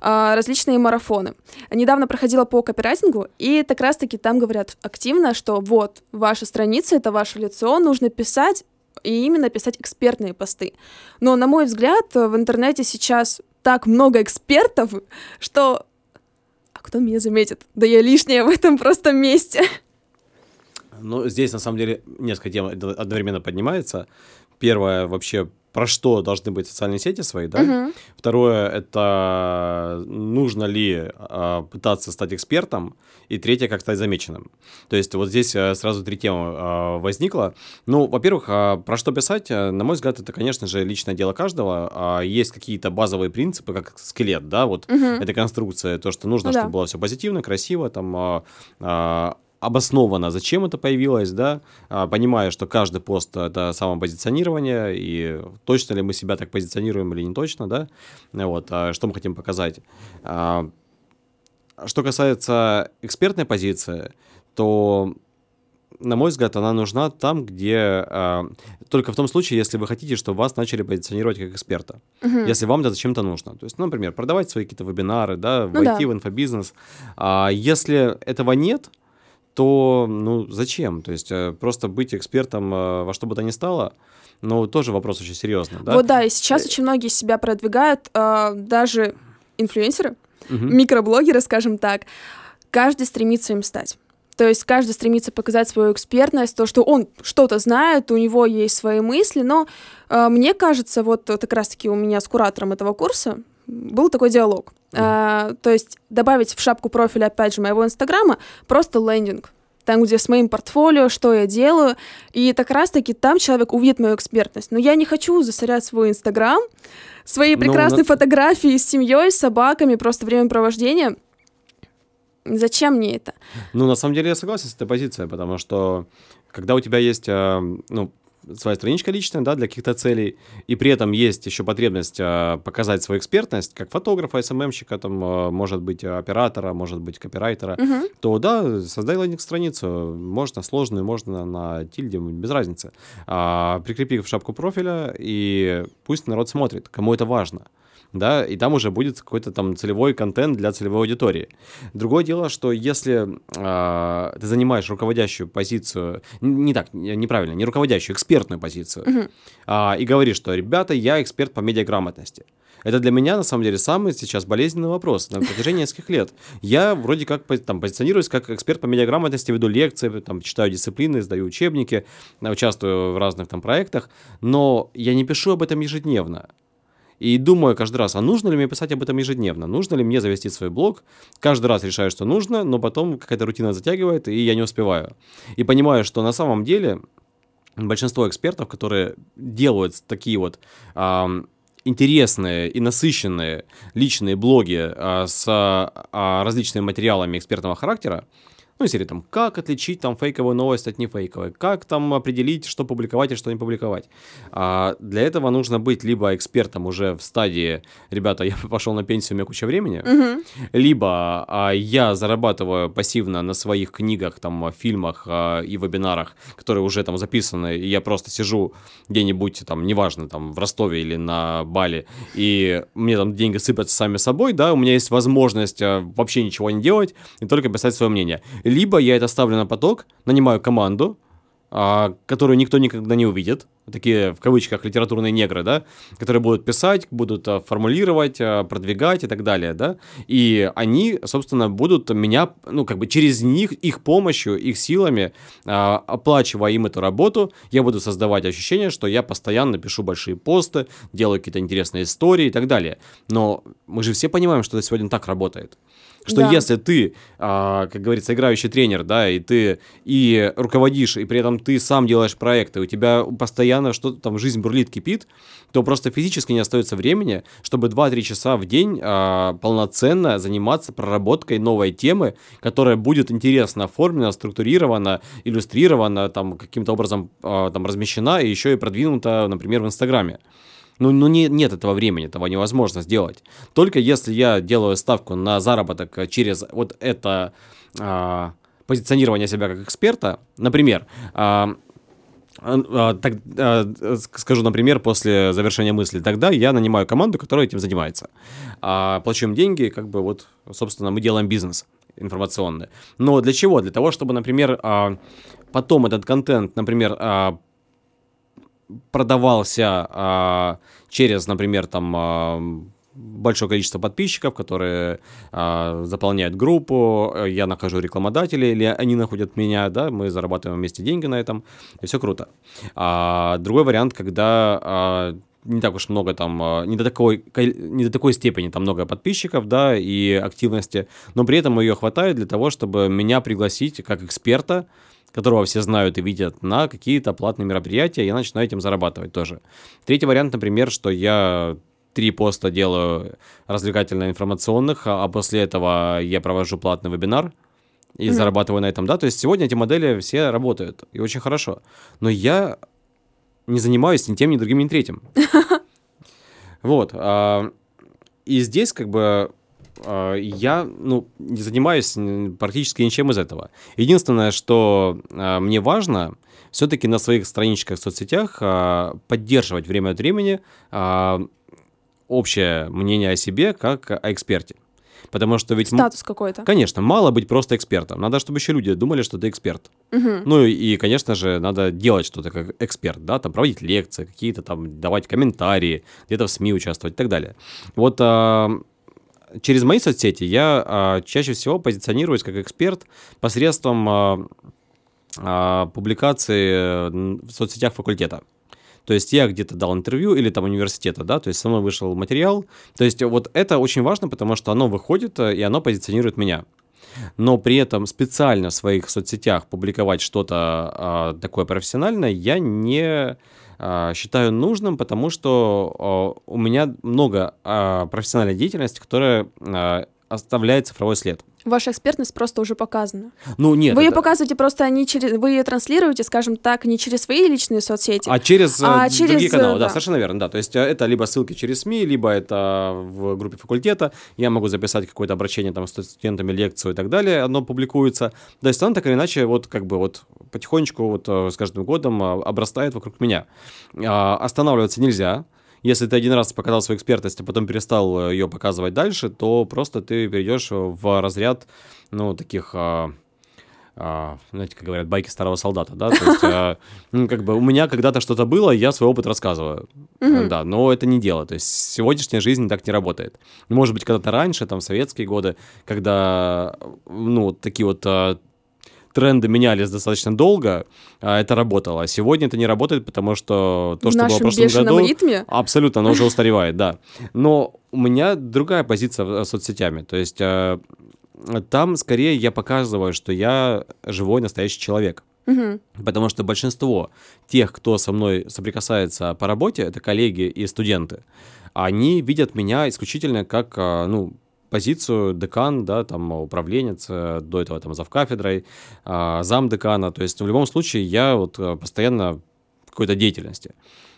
А, различные марафоны. Недавно проходила по копирайтингу, и так раз-таки там говорят активно, что вот, ваша страница — это ваше лицо, нужно писать и именно писать экспертные посты. Но, на мой взгляд, в интернете сейчас так много экспертов, что... А кто меня заметит? Да я лишняя в этом просто месте. Ну, здесь, на самом деле, несколько тем одновременно поднимается. Первое, вообще, про что должны быть социальные сети свои, да. Угу. Второе это нужно ли э, пытаться стать экспертом, и третье как стать замеченным. То есть вот здесь э, сразу три темы э, возникло. Ну, во-первых, э, про что писать, на мой взгляд, это, конечно же, личное дело каждого. Э, есть какие-то базовые принципы, как скелет, да, вот угу. эта конструкция, то, что нужно, да. чтобы было все позитивно, красиво, там э, э, обоснованно, зачем это появилось, да, а, понимая, что каждый пост — это самопозиционирование, и точно ли мы себя так позиционируем или не точно, да, вот, а что мы хотим показать. А, что касается экспертной позиции, то на мой взгляд, она нужна там, где э, только в том случае, если вы хотите, чтобы вас начали позиционировать как эксперта. Угу. Если вам это зачем-то нужно. То есть, например, продавать свои какие-то вебинары, да, ну, войти да. в инфобизнес. А если этого нет, то, ну, зачем? То есть э, просто быть экспертом э, во что бы то ни стало, ну, тоже вопрос очень серьезный, да? Вот да, и сейчас э, очень многие себя продвигают, даже инфлюенсеры, угу. микроблогеры, скажем так, каждый стремится им стать. То есть каждый стремится показать свою экспертность, то, что он что-то знает, у него есть свои мысли, но э, мне кажется, вот как раз-таки у меня с куратором этого курса был такой диалог. Mm. А, то есть добавить в шапку профиля, опять же, моего инстаграма просто лендинг там, где с моим портфолио, что я делаю, и так раз-таки там человек увидит мою экспертность. Но я не хочу засорять свой Инстаграм, свои ну, прекрасные ну, фотографии с семьей, с собаками, просто времяпровождение. Зачем мне это? Ну, на самом деле я согласен с этой позицией, потому что когда у тебя есть, э, ну, своя страничка личная, да, для каких-то целей, и при этом есть еще потребность а, показать свою экспертность, как фотографа, СММщика, там, а, может быть, оператора, может быть, копирайтера, угу. то да, создай лендинг-страницу, можно сложную, можно на тильде, без разницы. А, прикрепи в шапку профиля, и пусть народ смотрит, кому это важно да, и там уже будет какой-то там целевой контент для целевой аудитории. Другое дело, что если э, ты занимаешь руководящую позицию, не так, неправильно, не руководящую, экспертную позицию, uh-huh. э, и говоришь, что, ребята, я эксперт по медиаграмотности. Это для меня, на самом деле, самый сейчас болезненный вопрос на протяжении нескольких лет. Я вроде как там позиционируюсь как эксперт по медиаграмотности, веду лекции, там, читаю дисциплины, сдаю учебники, участвую в разных там проектах, но я не пишу об этом ежедневно. И думаю каждый раз, а нужно ли мне писать об этом ежедневно? Нужно ли мне завести свой блог? Каждый раз решаю, что нужно, но потом какая-то рутина затягивает, и я не успеваю. И понимаю, что на самом деле большинство экспертов, которые делают такие вот э, интересные и насыщенные личные блоги э, с э, различными материалами экспертного характера, ну, серии там, как отличить там фейковую новость от нефейковой, как там определить, что публиковать и что не публиковать. А для этого нужно быть либо экспертом уже в стадии, ребята, я *laughs* пошел на пенсию, у меня куча времени, угу. либо а, я зарабатываю пассивно на своих книгах, там, фильмах а, и вебинарах, которые уже там записаны, и я просто сижу где-нибудь там, неважно, там, в Ростове или на Бали, и мне там деньги сыпятся сами собой, да, у меня есть возможность а, вообще ничего не делать и только писать свое мнение либо я это ставлю на поток, нанимаю команду, а, которую никто никогда не увидит, такие в кавычках литературные негры, да, которые будут писать, будут а, формулировать, а, продвигать и так далее, да, и они, собственно, будут меня, ну, как бы через них, их помощью, их силами, оплачивая им эту работу, я буду создавать ощущение, что я постоянно пишу большие посты, делаю какие-то интересные истории и так далее. Но мы же все понимаем, что это сегодня так работает что да. если ты, а, как говорится, играющий тренер, да, и ты и руководишь, и при этом ты сам делаешь проекты, у тебя постоянно что-то там, жизнь бурлит, кипит, то просто физически не остается времени, чтобы 2-3 часа в день а, полноценно заниматься проработкой новой темы, которая будет интересно оформлена, структурирована, иллюстрирована, там, каким-то образом а, там, размещена и еще и продвинута, например, в Инстаграме. Ну, ну не, нет этого времени, этого невозможно сделать. Только если я делаю ставку на заработок через вот это а, позиционирование себя как эксперта, например, а, а, так, а, скажу, например, после завершения мысли, тогда я нанимаю команду, которая этим занимается. А, плачу им деньги, как бы вот, собственно, мы делаем бизнес информационный. Но для чего? Для того, чтобы, например, а, потом этот контент, например, продавался а, через, например, там а, большое количество подписчиков, которые а, заполняют группу, я нахожу рекламодателей, или они находят меня, да, мы зарабатываем вместе деньги на этом, и все круто. А, другой вариант, когда а, не так уж много там, а, не до такой, не до такой степени там много подписчиков, да, и активности, но при этом ее хватает для того, чтобы меня пригласить как эксперта, которого все знают и видят, на какие-то платные мероприятия, я начинаю этим зарабатывать тоже. Третий вариант, например, что я три поста делаю развлекательно-информационных, а, а после этого я провожу платный вебинар и mm-hmm. зарабатываю на этом, да, то есть сегодня эти модели все работают, и очень хорошо, но я не занимаюсь ни тем, ни другим, ни третьим. *laughs* Вот, а, и здесь как бы я ну, не занимаюсь практически ничем из этого. Единственное, что мне важно, все-таки на своих страничках в соцсетях поддерживать время от времени общее мнение о себе как о эксперте. Потому что ведь... Статус какой-то. Конечно, мало быть просто экспертом. Надо, чтобы еще люди думали, что ты эксперт. Угу. Ну и, конечно же, надо делать что-то как эксперт, да, там проводить лекции, какие-то там давать комментарии, где-то в СМИ участвовать и так далее. Вот а, через мои соцсети я а, чаще всего позиционируюсь как эксперт посредством а, а, публикации в соцсетях факультета. То есть я где-то дал интервью или там университета, да, то есть со мной вышел материал. То есть вот это очень важно, потому что оно выходит э, и оно позиционирует меня. Но при этом специально в своих соцсетях публиковать что-то а, такое профессиональное я не считаю нужным, потому что а, у меня много а, профессиональной деятельности, которая а, оставляет цифровой след. Ваша экспертность просто уже показана. Ну, нет. Вы это... ее показываете просто не через... Вы ее транслируете, скажем так, не через свои личные соцсети, а через, а через другие каналы. Да. да, совершенно верно. Да. То есть э, это либо ссылки через СМИ, либо это в группе факультета. Я могу записать какое-то обращение там с студентами, лекцию и так далее. Оно публикуется. То есть оно так или иначе вот как бы вот потихонечку вот э, с каждым годом э, обрастает вокруг меня. А, останавливаться нельзя если ты один раз показал свою экспертность, а потом перестал ее показывать дальше, то просто ты перейдешь в разряд, ну, таких... А, а, знаете, как говорят, байки старого солдата, да, то есть, а, *laughs* ну, как бы у меня когда-то что-то было, я свой опыт рассказываю, mm-hmm. да, но это не дело, то есть сегодняшняя жизнь так не работает. Может быть, когда-то раньше, там, советские годы, когда, ну, такие вот а, тренды менялись достаточно долго, а это работало. А сегодня это не работает, потому что то, в что было в прошлом году... ритме? Абсолютно, оно уже *laughs* устаревает, да. Но у меня другая позиция с соцсетями. То есть э, там скорее я показываю, что я живой настоящий человек. Угу. Потому что большинство тех, кто со мной соприкасается по работе, это коллеги и студенты, они видят меня исключительно как, э, ну, позицию декан, да, там управленец, э, до этого там завкафедрой, а, зам декана, то есть в любом случае я вот э, постоянно в какой-то деятельности.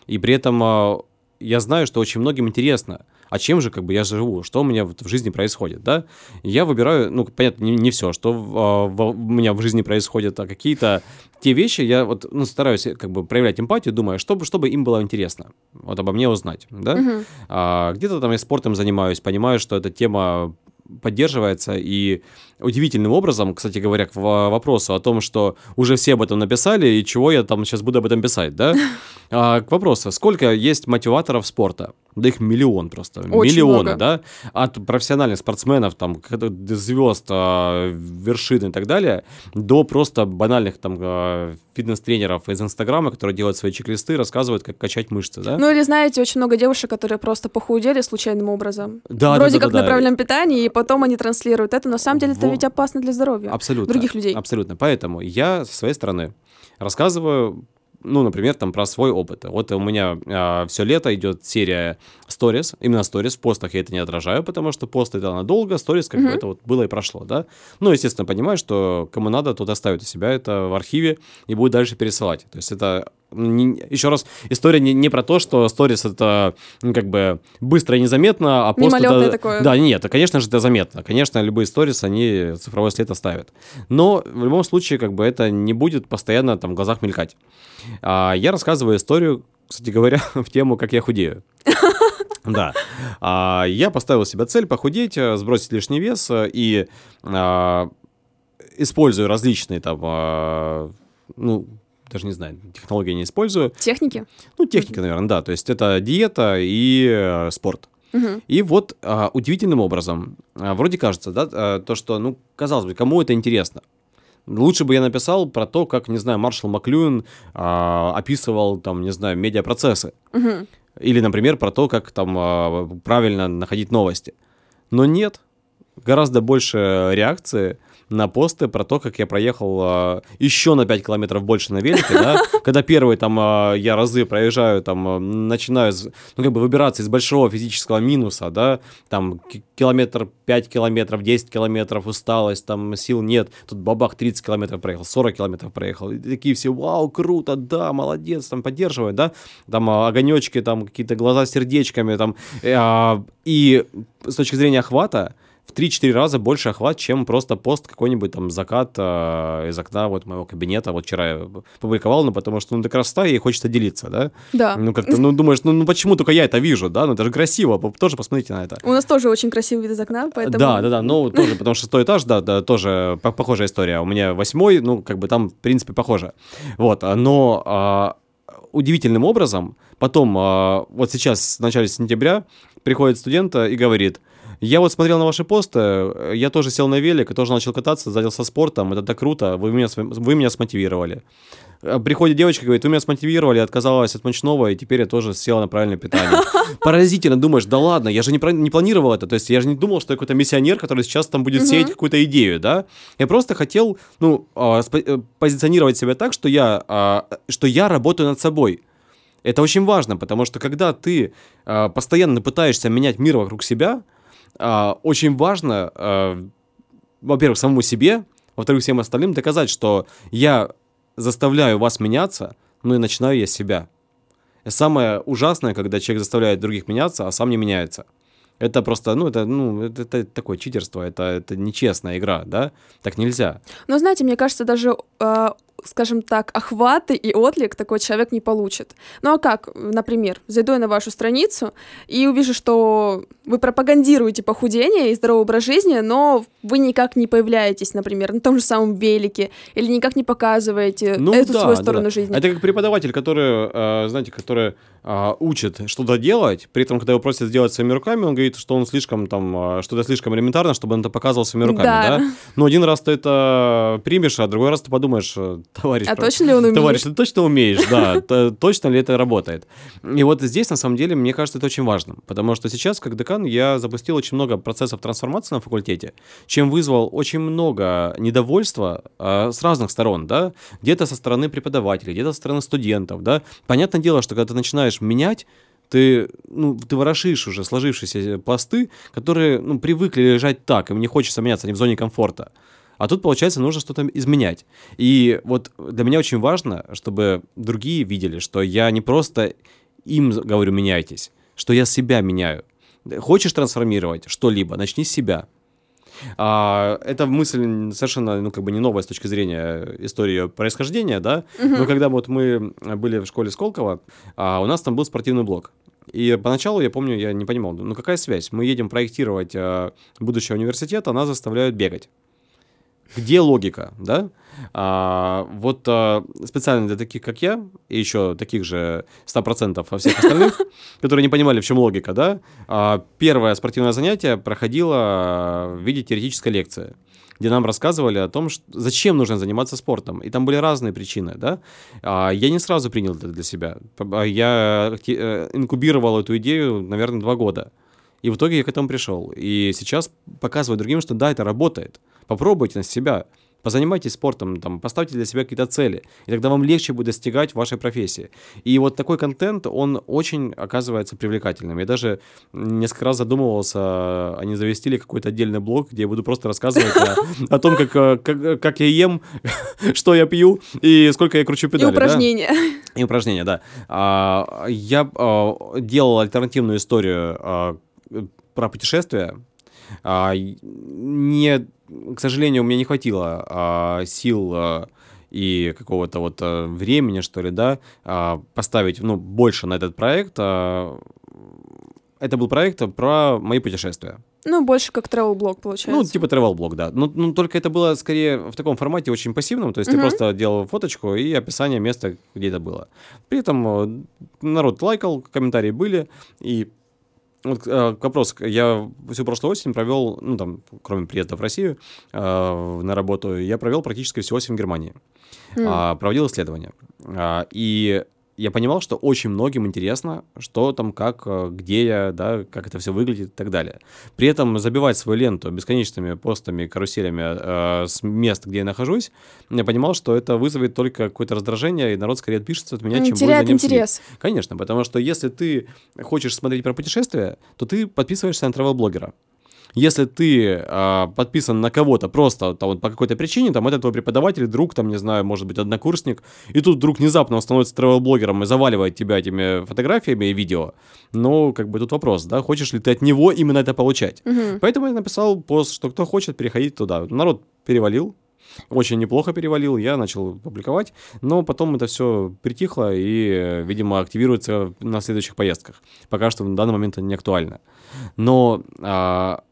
И при этом а, я знаю, что очень многим интересно, а чем же как бы я живу, что у меня в жизни происходит, да? я выбираю, ну, понятно, не, не все, что в, а, в, у меня в жизни происходит, а какие-то те вещи я вот, ну, стараюсь как бы проявлять эмпатию, думаю, чтобы, чтобы им было интересно, вот обо мне узнать, да? Угу. А, где-то там я спортом занимаюсь, понимаю, что эта тема поддерживается. И удивительным образом, кстати говоря, к вопросу о том, что уже все об этом написали, и чего я там сейчас буду об этом писать, да? *laughs* А, к вопросу, сколько есть мотиваторов спорта? Да их миллион просто. Очень Миллионы, много. да? От профессиональных спортсменов, там, звезд, а, вершин и так далее, до просто банальных там а, фитнес-тренеров из Инстаграма, которые делают свои чек-листы, рассказывают, как качать мышцы, да? Ну или знаете, очень много девушек, которые просто похудели случайным образом. Да, Вроде да, да, как да, на правильном питании, и потом они транслируют это. На самом деле это Ведь опасно для здоровья Абсолютно. других людей. Абсолютно. Поэтому я со своей стороны рассказываю ну, например, там про свой опыт. Вот у меня а, все лето идет серия сторис, именно сторис, в постах я это не отражаю, потому что пост это надолго, сторис как бы это вот было и прошло, да. Ну, естественно, понимаю, что кому надо, тот оставит у себя это в архиве и будет дальше пересылать. То есть это не, еще раз, история не, не про то, что сторис это ну, как бы быстро и незаметно, а пост это... такое. Да, нет, конечно же, это заметно. Конечно, любые сторис, они цифровой след оставят. Но в любом случае, как бы это не будет постоянно там в глазах мелькать. А, я рассказываю историю, кстати говоря, *laughs* в тему, как я худею. *laughs* Да. А, я поставил себе цель похудеть, э, сбросить лишний вес э, и а, использую различные там, а, ну, даже не знаю, технологии не использую. Техники? Ну, техника, наверное, да. То есть это диета и э, спорт. Угу. И вот а, удивительным образом, а, вроде кажется, да, а, то, что, ну, казалось бы, кому это интересно? Лучше бы я написал про то, как, не знаю, Маршал Маклюин а, описывал, там, не знаю, медиапроцессы. Угу. Или, например, про то, как там а, правильно находить новости. Но нет, гораздо больше реакции на посты про то, как я проехал э, еще на 5 километров больше на велике, да, *laughs* когда первые там э, я разы проезжаю, там, э, начинаю, ну, как бы выбираться из большого физического минуса, да, там, километр, 5 километров, 10 километров, усталость, там, сил нет, тут бабах 30 километров проехал, 40 километров проехал, и такие все, вау, круто, да, молодец, там, поддерживают, да, там, огонечки, там, какие-то глаза сердечками, там, э, и с точки зрения охвата, в 3-4 раза больше охват, чем просто пост какой-нибудь там закат э, из окна вот моего кабинета. Вот вчера я публиковал, ну, потому что, ну, так красота, и хочется делиться, да? Да. Ну, как-то, ну, думаешь, ну, ну, почему только я это вижу, да? Ну, это же красиво, тоже посмотрите на это. У нас тоже очень красивый вид из окна, поэтому... Да, да, да, ну, тоже, потому что стой этаж, да, да, тоже похожая история. У меня восьмой, ну, как бы там, в принципе, похоже. Вот, но а, удивительным образом потом, а, вот сейчас, в начале сентября, приходит студент и говорит, я вот смотрел на ваши посты, я тоже сел на велик тоже начал кататься, занялся спортом, это так круто, вы меня, вы меня смотивировали. Э, приходит девочка, говорит, вы меня смотивировали, отказалась от мучного, и теперь я тоже села на правильное питание. *laughs* Поразительно, думаешь, да ладно, я же не, не планировал это, то есть я же не думал, что я какой-то миссионер, который сейчас там будет сеять какую-то идею, да? Я просто хотел, ну, а, э, позиционировать себя так, что я, а, что я работаю над собой. Это очень важно, потому что когда ты а, постоянно пытаешься менять мир вокруг себя, а, очень важно, а, во-первых, самому себе, во-вторых, всем остальным доказать, что я заставляю вас меняться, ну и начинаю я с себя. Самое ужасное, когда человек заставляет других меняться, а сам не меняется. Это просто, ну, это, ну, это, это такое читерство, это, это нечестная игра, да? Так нельзя. Но знаете, мне кажется, даже э, скажем так, охваты и отклик такой человек не получит. Ну а как, например, зайду я на вашу страницу и увижу, что вы пропагандируете похудение и здоровый образ жизни, но вы никак не появляетесь, например, на том же самом велике, или никак не показываете ну, эту да, свою сторону да. жизни. Это как преподаватель, который, э, знаете, который э, учит что-то делать, при этом, когда его просят сделать своими руками, он говорит, что он слишком там, э, что это слишком элементарно, чтобы он это показывал своими руками, да? да? Но один раз ты это примешь, а другой раз ты подумаешь, товарищ. А точно ли он умеет? Товарищ, ты точно умеешь, да. *laughs* Точно ли это работает? И вот здесь, на самом деле, мне кажется, это очень важно. Потому что сейчас, как декан, я запустил очень много процессов трансформации на факультете, чем вызвал очень много недовольства а, с разных сторон, да. Где-то со стороны преподавателей, где-то со стороны студентов, да. Понятное дело, что когда ты начинаешь менять, ты, ну, ты ворошишь уже сложившиеся пласты, которые, ну, привыкли лежать так, им не хочется меняться, они в зоне комфорта. А тут, получается, нужно что-то изменять. И вот для меня очень важно, чтобы другие видели, что я не просто им говорю «меняйтесь», что я себя меняю. Хочешь трансформировать что-либо, начни с себя. А, эта мысль совершенно, ну, как бы не новая с точки зрения истории происхождения, да, угу. но когда вот мы были в школе Сколково, а, у нас там был спортивный блок. И поначалу, я помню, я не понимал, ну какая связь? Мы едем проектировать а, будущий университет, а нас заставляют бегать. Где логика, да? А, вот а, специально для таких, как я, и еще таких же 100% во всех остальных, *laughs* которые не понимали, в чем логика, да, а, первое спортивное занятие проходило в виде теоретической лекции где нам рассказывали о том, что, зачем нужно заниматься спортом. И там были разные причины, да. А, я не сразу принял это для себя. Я э, инкубировал эту идею, наверное, два года. И в итоге я к этому пришел. И сейчас показываю другим, что да, это работает. Попробуйте на себя. позанимайтесь спортом, там, поставьте для себя какие-то цели, и тогда вам легче будет достигать вашей профессии. И вот такой контент, он очень оказывается привлекательным. Я даже несколько раз задумывался, а не завести ли какой-то отдельный блог, где я буду просто рассказывать о, том, как, э, как, я ем, *laughs* что я пью и сколько я кручу педали. И упражнения. И упражнения, да. А, я а, делал альтернативную историю а, про путешествия. А, не, к сожалению, у меня не хватило а, сил а, и какого-то вот а, времени, что ли, да, а, поставить, ну, больше на этот проект. А, это был проект про мои путешествия. Ну, больше как travel блог получается. Ну, типа travel блог, да. Но, ну, только это было скорее в таком формате очень пассивном, то есть Мгм. ты просто делал фоточку и описание места, где это было. При этом э, народ лайкал, комментарии были, и вот э, к вопросу, я всю прошлую осень провел, ну, там, кроме приезда в Россию э, на работу, я провел практически всю осень в Германии. М. А, проводил исследования. А, и я понимал, что очень многим интересно, что там, как, э, где я, да, как это все выглядит и так далее. При этом забивать свою ленту бесконечными постами, каруселями э, с мест, где я нахожусь, я понимал, что это вызовет только какое-то раздражение, и народ скорее отпишется от меня, чем будет за Теряет ним следить. интерес. Конечно, потому что если ты хочешь смотреть про путешествия, то ты подписываешься на travel-блогера. Если ты а, подписан на кого-то просто там, вот, по какой-то причине, там, это твой преподаватель, друг, там, не знаю, может быть, однокурсник, и тут вдруг внезапно он становится travel-блогером и заваливает тебя этими фотографиями и видео, ну, как бы тут вопрос, да, хочешь ли ты от него именно это получать. Мгм. Поэтому я написал пост, что кто хочет, переходить туда. Народ перевалил, очень неплохо перевалил, я начал публиковать, но потом это все притихло и, э, видимо, активируется на следующих поездках. Пока что на данный момент это не актуально. Но а,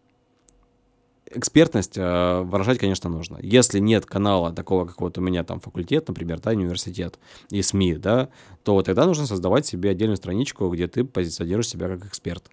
экспертность а, выражать, конечно, нужно. Если нет канала такого, как вот у меня там факультет, например, да, университет и СМИ, да, то тогда нужно создавать себе отдельную страничку, где ты позиционируешь себя как эксперт.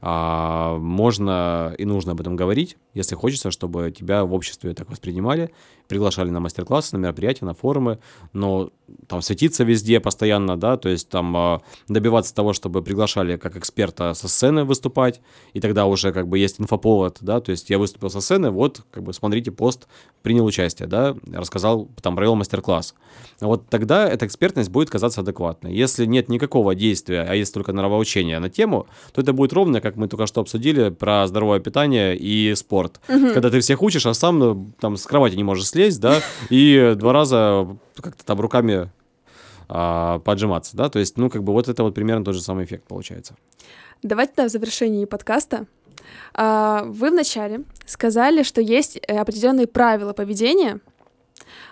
А, можно и нужно об этом говорить, если хочется, чтобы тебя в обществе так воспринимали, приглашали на мастер-классы, на мероприятия, на форумы, но там светиться везде постоянно, да, то есть там а, добиваться того, чтобы приглашали как эксперта со сцены выступать, и тогда уже как бы есть инфоповод, да, то есть я выступил со сцены, вот, как бы смотрите пост, принял участие, да, рассказал, там провел мастер-класс. Вот тогда эта экспертность будет казаться адекватной. Если нет никакого действия, а есть только нравоучение на тему, то это будет ровно, как мы только что обсудили, про здоровое питание и спорт. Когда ты всех учишь, а сам ну, там с кровати не можешь слезть, да, *laughs* и два раза как-то там руками а, поджиматься, да, то есть, ну, как бы вот это вот примерно тот же самый эффект получается. Давайте тогда в завершении подкаста. А, Вы вначале сказали, что есть э, определенные правила поведения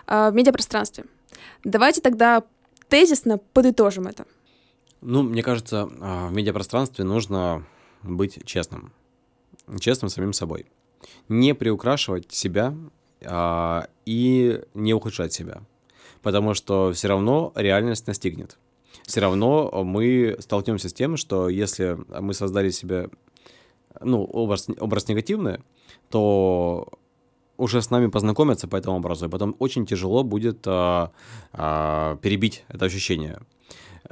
а, в медиапространстве. Давайте тогда тезисно подытожим это. Ну, мне кажется, а, в медиапространстве нужно быть честным. Честным самим собой. Не приукрашивать себя а, и не ухудшать себя. Потому что все равно реальность настигнет. Все равно мы столкнемся с тем, что если мы создали себе ну, образ, образ негативный, то уже с нами познакомятся по этому образу, и потом очень тяжело будет а, а, перебить это ощущение.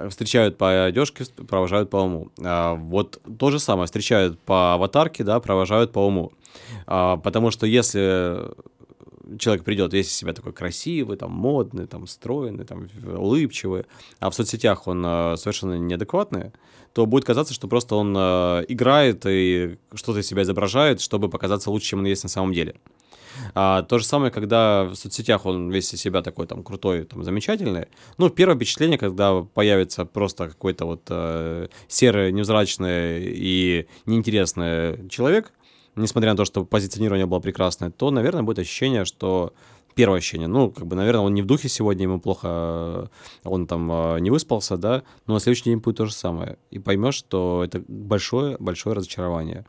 Встречают по одежке, провожают по уму. А, вот то же самое, встречают по аватарке, да, провожают по уму. А, потому что если человек придет весь из себя такой красивый, там, модный, там, стройный, там, улыбчивый, а в соцсетях он э, совершенно неадекватный, то будет казаться, что просто он играет и что-то из себя изображает, чтобы показаться лучше, чем он есть на самом деле. А, то же самое, когда в соцсетях он весь из себя такой там крутой, там замечательный. Ну, первое впечатление, когда появится просто какой-то вот э, серый, невзрачный и неинтересный человек, несмотря на то, что позиционирование было прекрасное, то, наверное, будет ощущение, что первое ощущение, ну, как бы, наверное, он не в духе сегодня, ему плохо, он там э, не выспался, да, но на следующий день будет то же самое. И поймешь, что это большое-большое разочарование.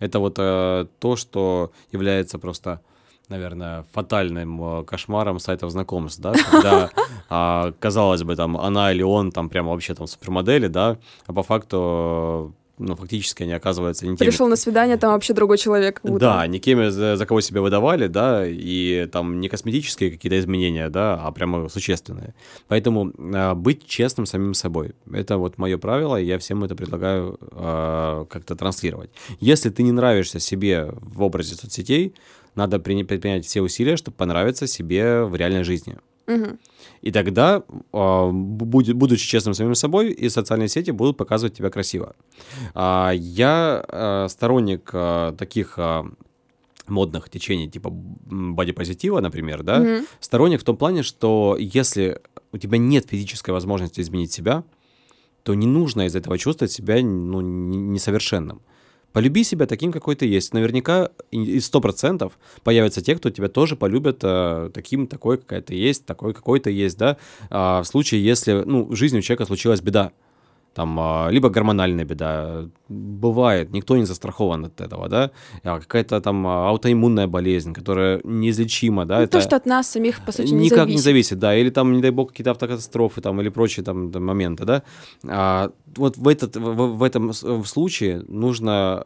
Это вот э, то, что является просто наверное, фатальным э, кошмаром сайтов знакомств, да, когда, *laughs* а, казалось бы, там, она или он там прямо вообще там супермодели, да, а по факту ну, фактически они оказываются не теми... Пришел на свидание, там вообще другой человек. Да, не за кого себя выдавали, да, и там не косметические какие-то изменения, да, а прямо существенные. Поэтому а, быть честным самим собой. Это вот мое правило, и я всем это предлагаю а, как-то транслировать. Если ты не нравишься себе в образе соцсетей, надо при- предпринять все усилия, чтобы понравиться себе в реальной жизни. И тогда, а, будучи честным с самим собой, и социальные сети будут показывать тебя красиво. А, Я а, сторонник таких модных течений, типа бодипозитива, например, да, Мгм. сторонник в том плане, что если у тебя нет физической возможности изменить себя, то не нужно из этого чувствовать себя ну, несовершенным. Полюби себя таким, какой ты есть. Наверняка и сто процентов появятся те, кто тебя тоже полюбят э, таким, такой, какая ты есть, такой, какой ты есть, да. А, в случае, если, ну, в жизни у человека случилась беда, там, а, либо гормональная беда, бывает, никто не застрахован от этого, да, А какая-то там а, аутоиммунная болезнь, которая неизлечима, да, Ну, это То, что от нас самих, по сути, не никак зависит. не зависит, да, или там, не дай бог, какие-то автокатастрофы там или прочие там, там моменты, да. А, вот в, этот, в, в- этом в случае нужно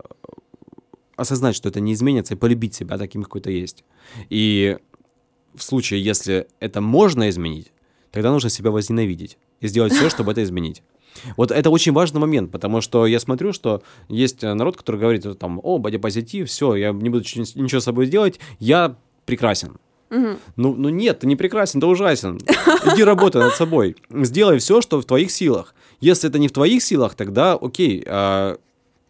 осознать, что это не изменится, и полюбить себя таким, какой ты есть. И в случае, если это можно изменить, тогда нужно себя возненавидеть и сделать все, *laughs* чтобы это изменить. Вот это очень важный момент, потому что я смотрю, что есть э, народ, который говорит, э, там, о, бодипозитив, все, я не буду ничего с собой делать, я прекрасен. Ну, ну нет, ты не прекрасен, ты ужасен. Иди работай над собой. Сделай все, что в твоих силах. Если это не в твоих силах, тогда окей, а,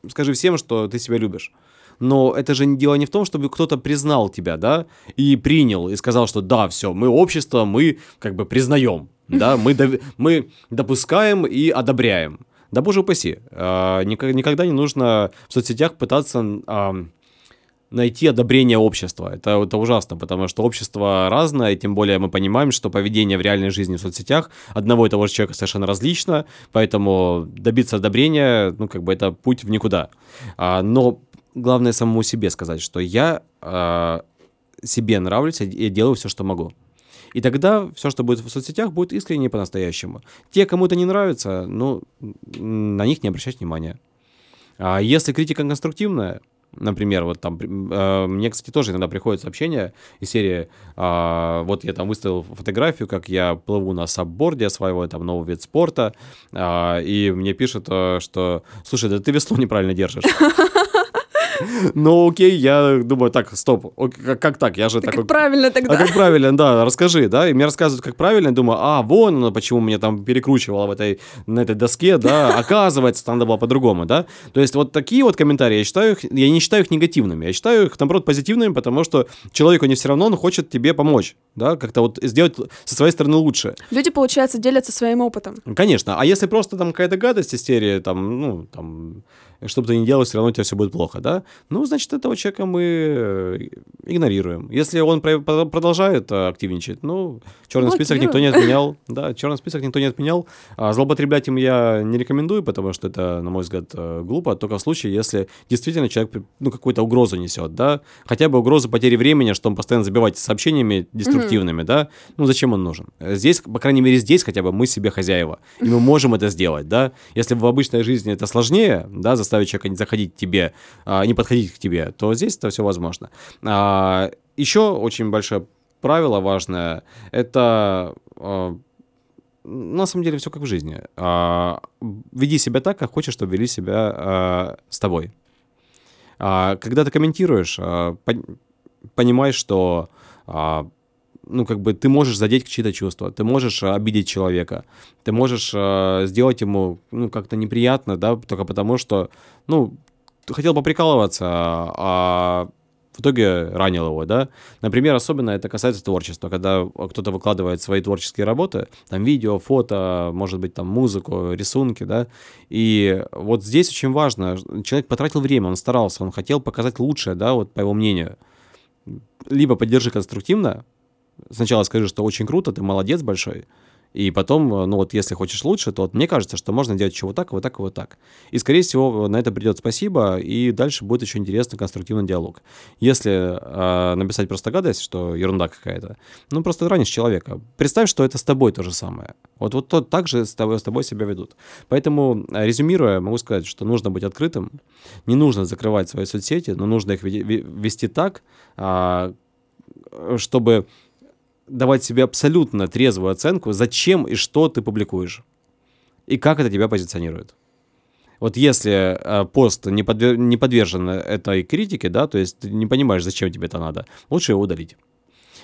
скажи всем, что ты себя любишь. Но это же дело не в том, чтобы кто-то признал тебя, да, и принял, и сказал, что да, все, мы общество, мы как бы признаем, да, мы, дов- мы допускаем и одобряем. Да боже упаси, а, никогда не нужно в соцсетях пытаться а, найти одобрение общества. Это, это ужасно, потому что общество разное, и тем более мы понимаем, что поведение в реальной жизни в соцсетях одного и того же человека совершенно различно, поэтому добиться одобрения, ну, как бы это путь в никуда. А, но главное самому себе сказать, что я а, себе нравлюсь и делаю все, что могу. И тогда все, что будет в соцсетях, будет искренне по-настоящему. Те, кому это не нравится, ну, на них не обращать внимания. А если критика конструктивная, например, вот там, э, мне, кстати, тоже иногда приходят сообщения из серии, а, вот я там выставил фотографию, как я плыву на сабборде, осваиваю там новый вид спорта, а, и мне пишут, э, что, слушай, да ты весло неправильно держишь. *laughs* Ну, окей, я думаю, так, стоп, как, как так? Я же Ты такой... как правильно тогда? А как правильно, да, расскажи, да, и мне рассказывают, как правильно, думаю, а, вон оно, почему меня там перекручивало в этой, на этой доске, да, *laughs* оказывается, там надо было по-другому, да, то есть вот такие вот комментарии, я считаю их, я не считаю их негативными, я считаю их, наоборот, позитивными, потому что человеку не все равно, он хочет тебе помочь, да, как-то вот сделать со своей стороны лучше. Люди, получается, делятся своим опытом. Конечно, а если просто там какая-то гадость из серии, там, ну, там, что бы ты ни делал, все равно у тебя все будет плохо, да? Ну, значит, этого человека мы э, игнорируем. Если он про- про- продолжает э, активничать, ну, черный список никто не отменял, *laughs* да, черный список никто не отменял. А злоупотреблять им я не рекомендую, потому что это, на мой взгляд, э, глупо, только в случае, если действительно человек, ну, какую-то угрозу несет, да, хотя бы угрозу потери времени, что он постоянно забивает сообщениями деструктивными, да, ну, зачем он нужен? Здесь, по крайней мере, здесь хотя бы мы себе хозяева, и мы можем это сделать, да. Если в обычной жизни это сложнее, да, заставить человека не заходить к тебе, а, не подходить к тебе, то здесь это все возможно. А, еще очень большое правило важное, это а, на самом деле все как в жизни. Веди себя так, как хочешь, чтобы вели себя с тобой. Когда ты комментируешь, пон- понимай, что ну, как бы ты можешь задеть чьи-то чувства, ты можешь а, обидеть человека, ты можешь а, сделать ему, ну, как-то неприятно, да, только потому что, ну, ты хотел поприкалываться, а в итоге ранил его, да. Например, особенно это касается творчества, когда кто-то выкладывает свои творческие работы, там видео, фото, может быть, там музыку, рисунки, да, и вот здесь очень важно, человек потратил время, он старался, он хотел показать лучшее, да, вот по его мнению. Либо поддержи конструктивно, сначала скажи, что очень круто, ты молодец большой, И потом, ну вот если хочешь лучше, то вот мне кажется, что можно делать чего так, вот так, вот так. И, скорее всего, на это придет спасибо, и дальше будет еще интересный конструктивный диалог. Если э, написать просто гадость, что ерунда какая-то, ну просто ранишь человека. Представь, что это с тобой то же самое. Вот, вот то, так же с тобой, с тобой себя ведут. Поэтому, резюмируя, могу сказать, что нужно быть открытым, не нужно закрывать свои соцсети, но нужно их вести так, э, чтобы давать себе абсолютно трезвую оценку, зачем и что ты публикуешь. И как это тебя позиционирует. Вот если э, пост не, подвер... не подвержен этой критике, да, то есть ты не понимаешь, зачем тебе это надо, лучше его удалить.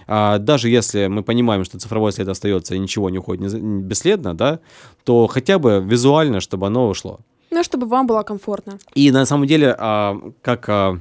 А даже если мы понимаем, что цифровой след остается и ничего не уходит бесследно, да, то хотя бы визуально, чтобы оно ушло. Ну, чтобы вам было комфортно. И на самом деле, а, как а,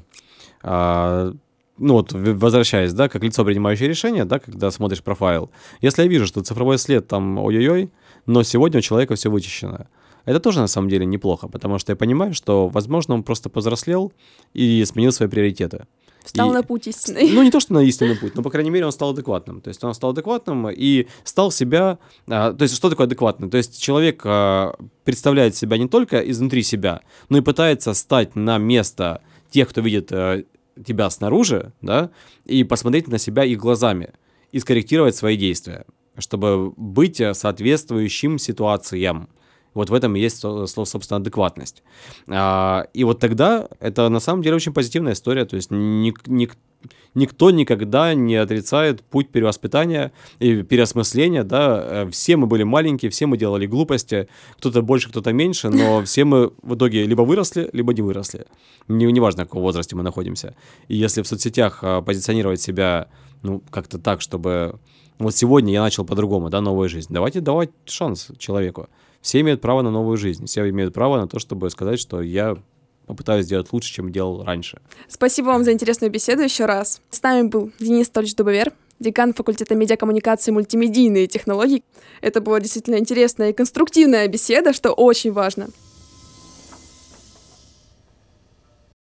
а, ну вот возвращаясь, да, как лицо, принимающее решение, да, когда смотришь профайл, если я вижу, что цифровой след там ой-ой-ой, но сегодня у человека все вычищено, это тоже на самом деле неплохо, потому что я понимаю, что, возможно, он просто повзрослел и сменил свои приоритеты. Стал и, на путь истинный. Ну, не то, что на истинный путь, но, по крайней мере, он стал адекватным. То есть он стал адекватным и стал себя... А, то есть что такое адекватный? То есть человек а, представляет себя не только изнутри себя, но и пытается стать на место тех, кто видит а, тебя снаружи, да, и посмотреть на себя их глазами и скорректировать свои действия, чтобы быть соответствующим ситуациям. Вот в этом и есть, собственно, адекватность. А, и вот тогда это на самом деле очень позитивная история. То есть ник, ник, никто никогда не отрицает путь перевоспитания и переосмысления. Да? Э, все мы были маленькие, все мы делали глупости. Кто-то больше, кто-то меньше, но *laughs* все мы в итоге либо выросли, либо не выросли. Не, неважно, в каком возрасте мы находимся. И если в соцсетях а, позиционировать себя ну, как-то так, чтобы вот сегодня я начал по-другому, да, новую жизнь. Давайте давать шанс человеку. Все имеют право на новую жизнь, все имеют право на то, чтобы сказать, что я попытаюсь сделать лучше, чем делал раньше. Спасибо вам за интересную беседу еще раз. С нами был Денис Толич Дубовер, декан факультета медиакоммуникации и мультимедийные технологии. Это была действительно интересная и конструктивная беседа, что очень важно.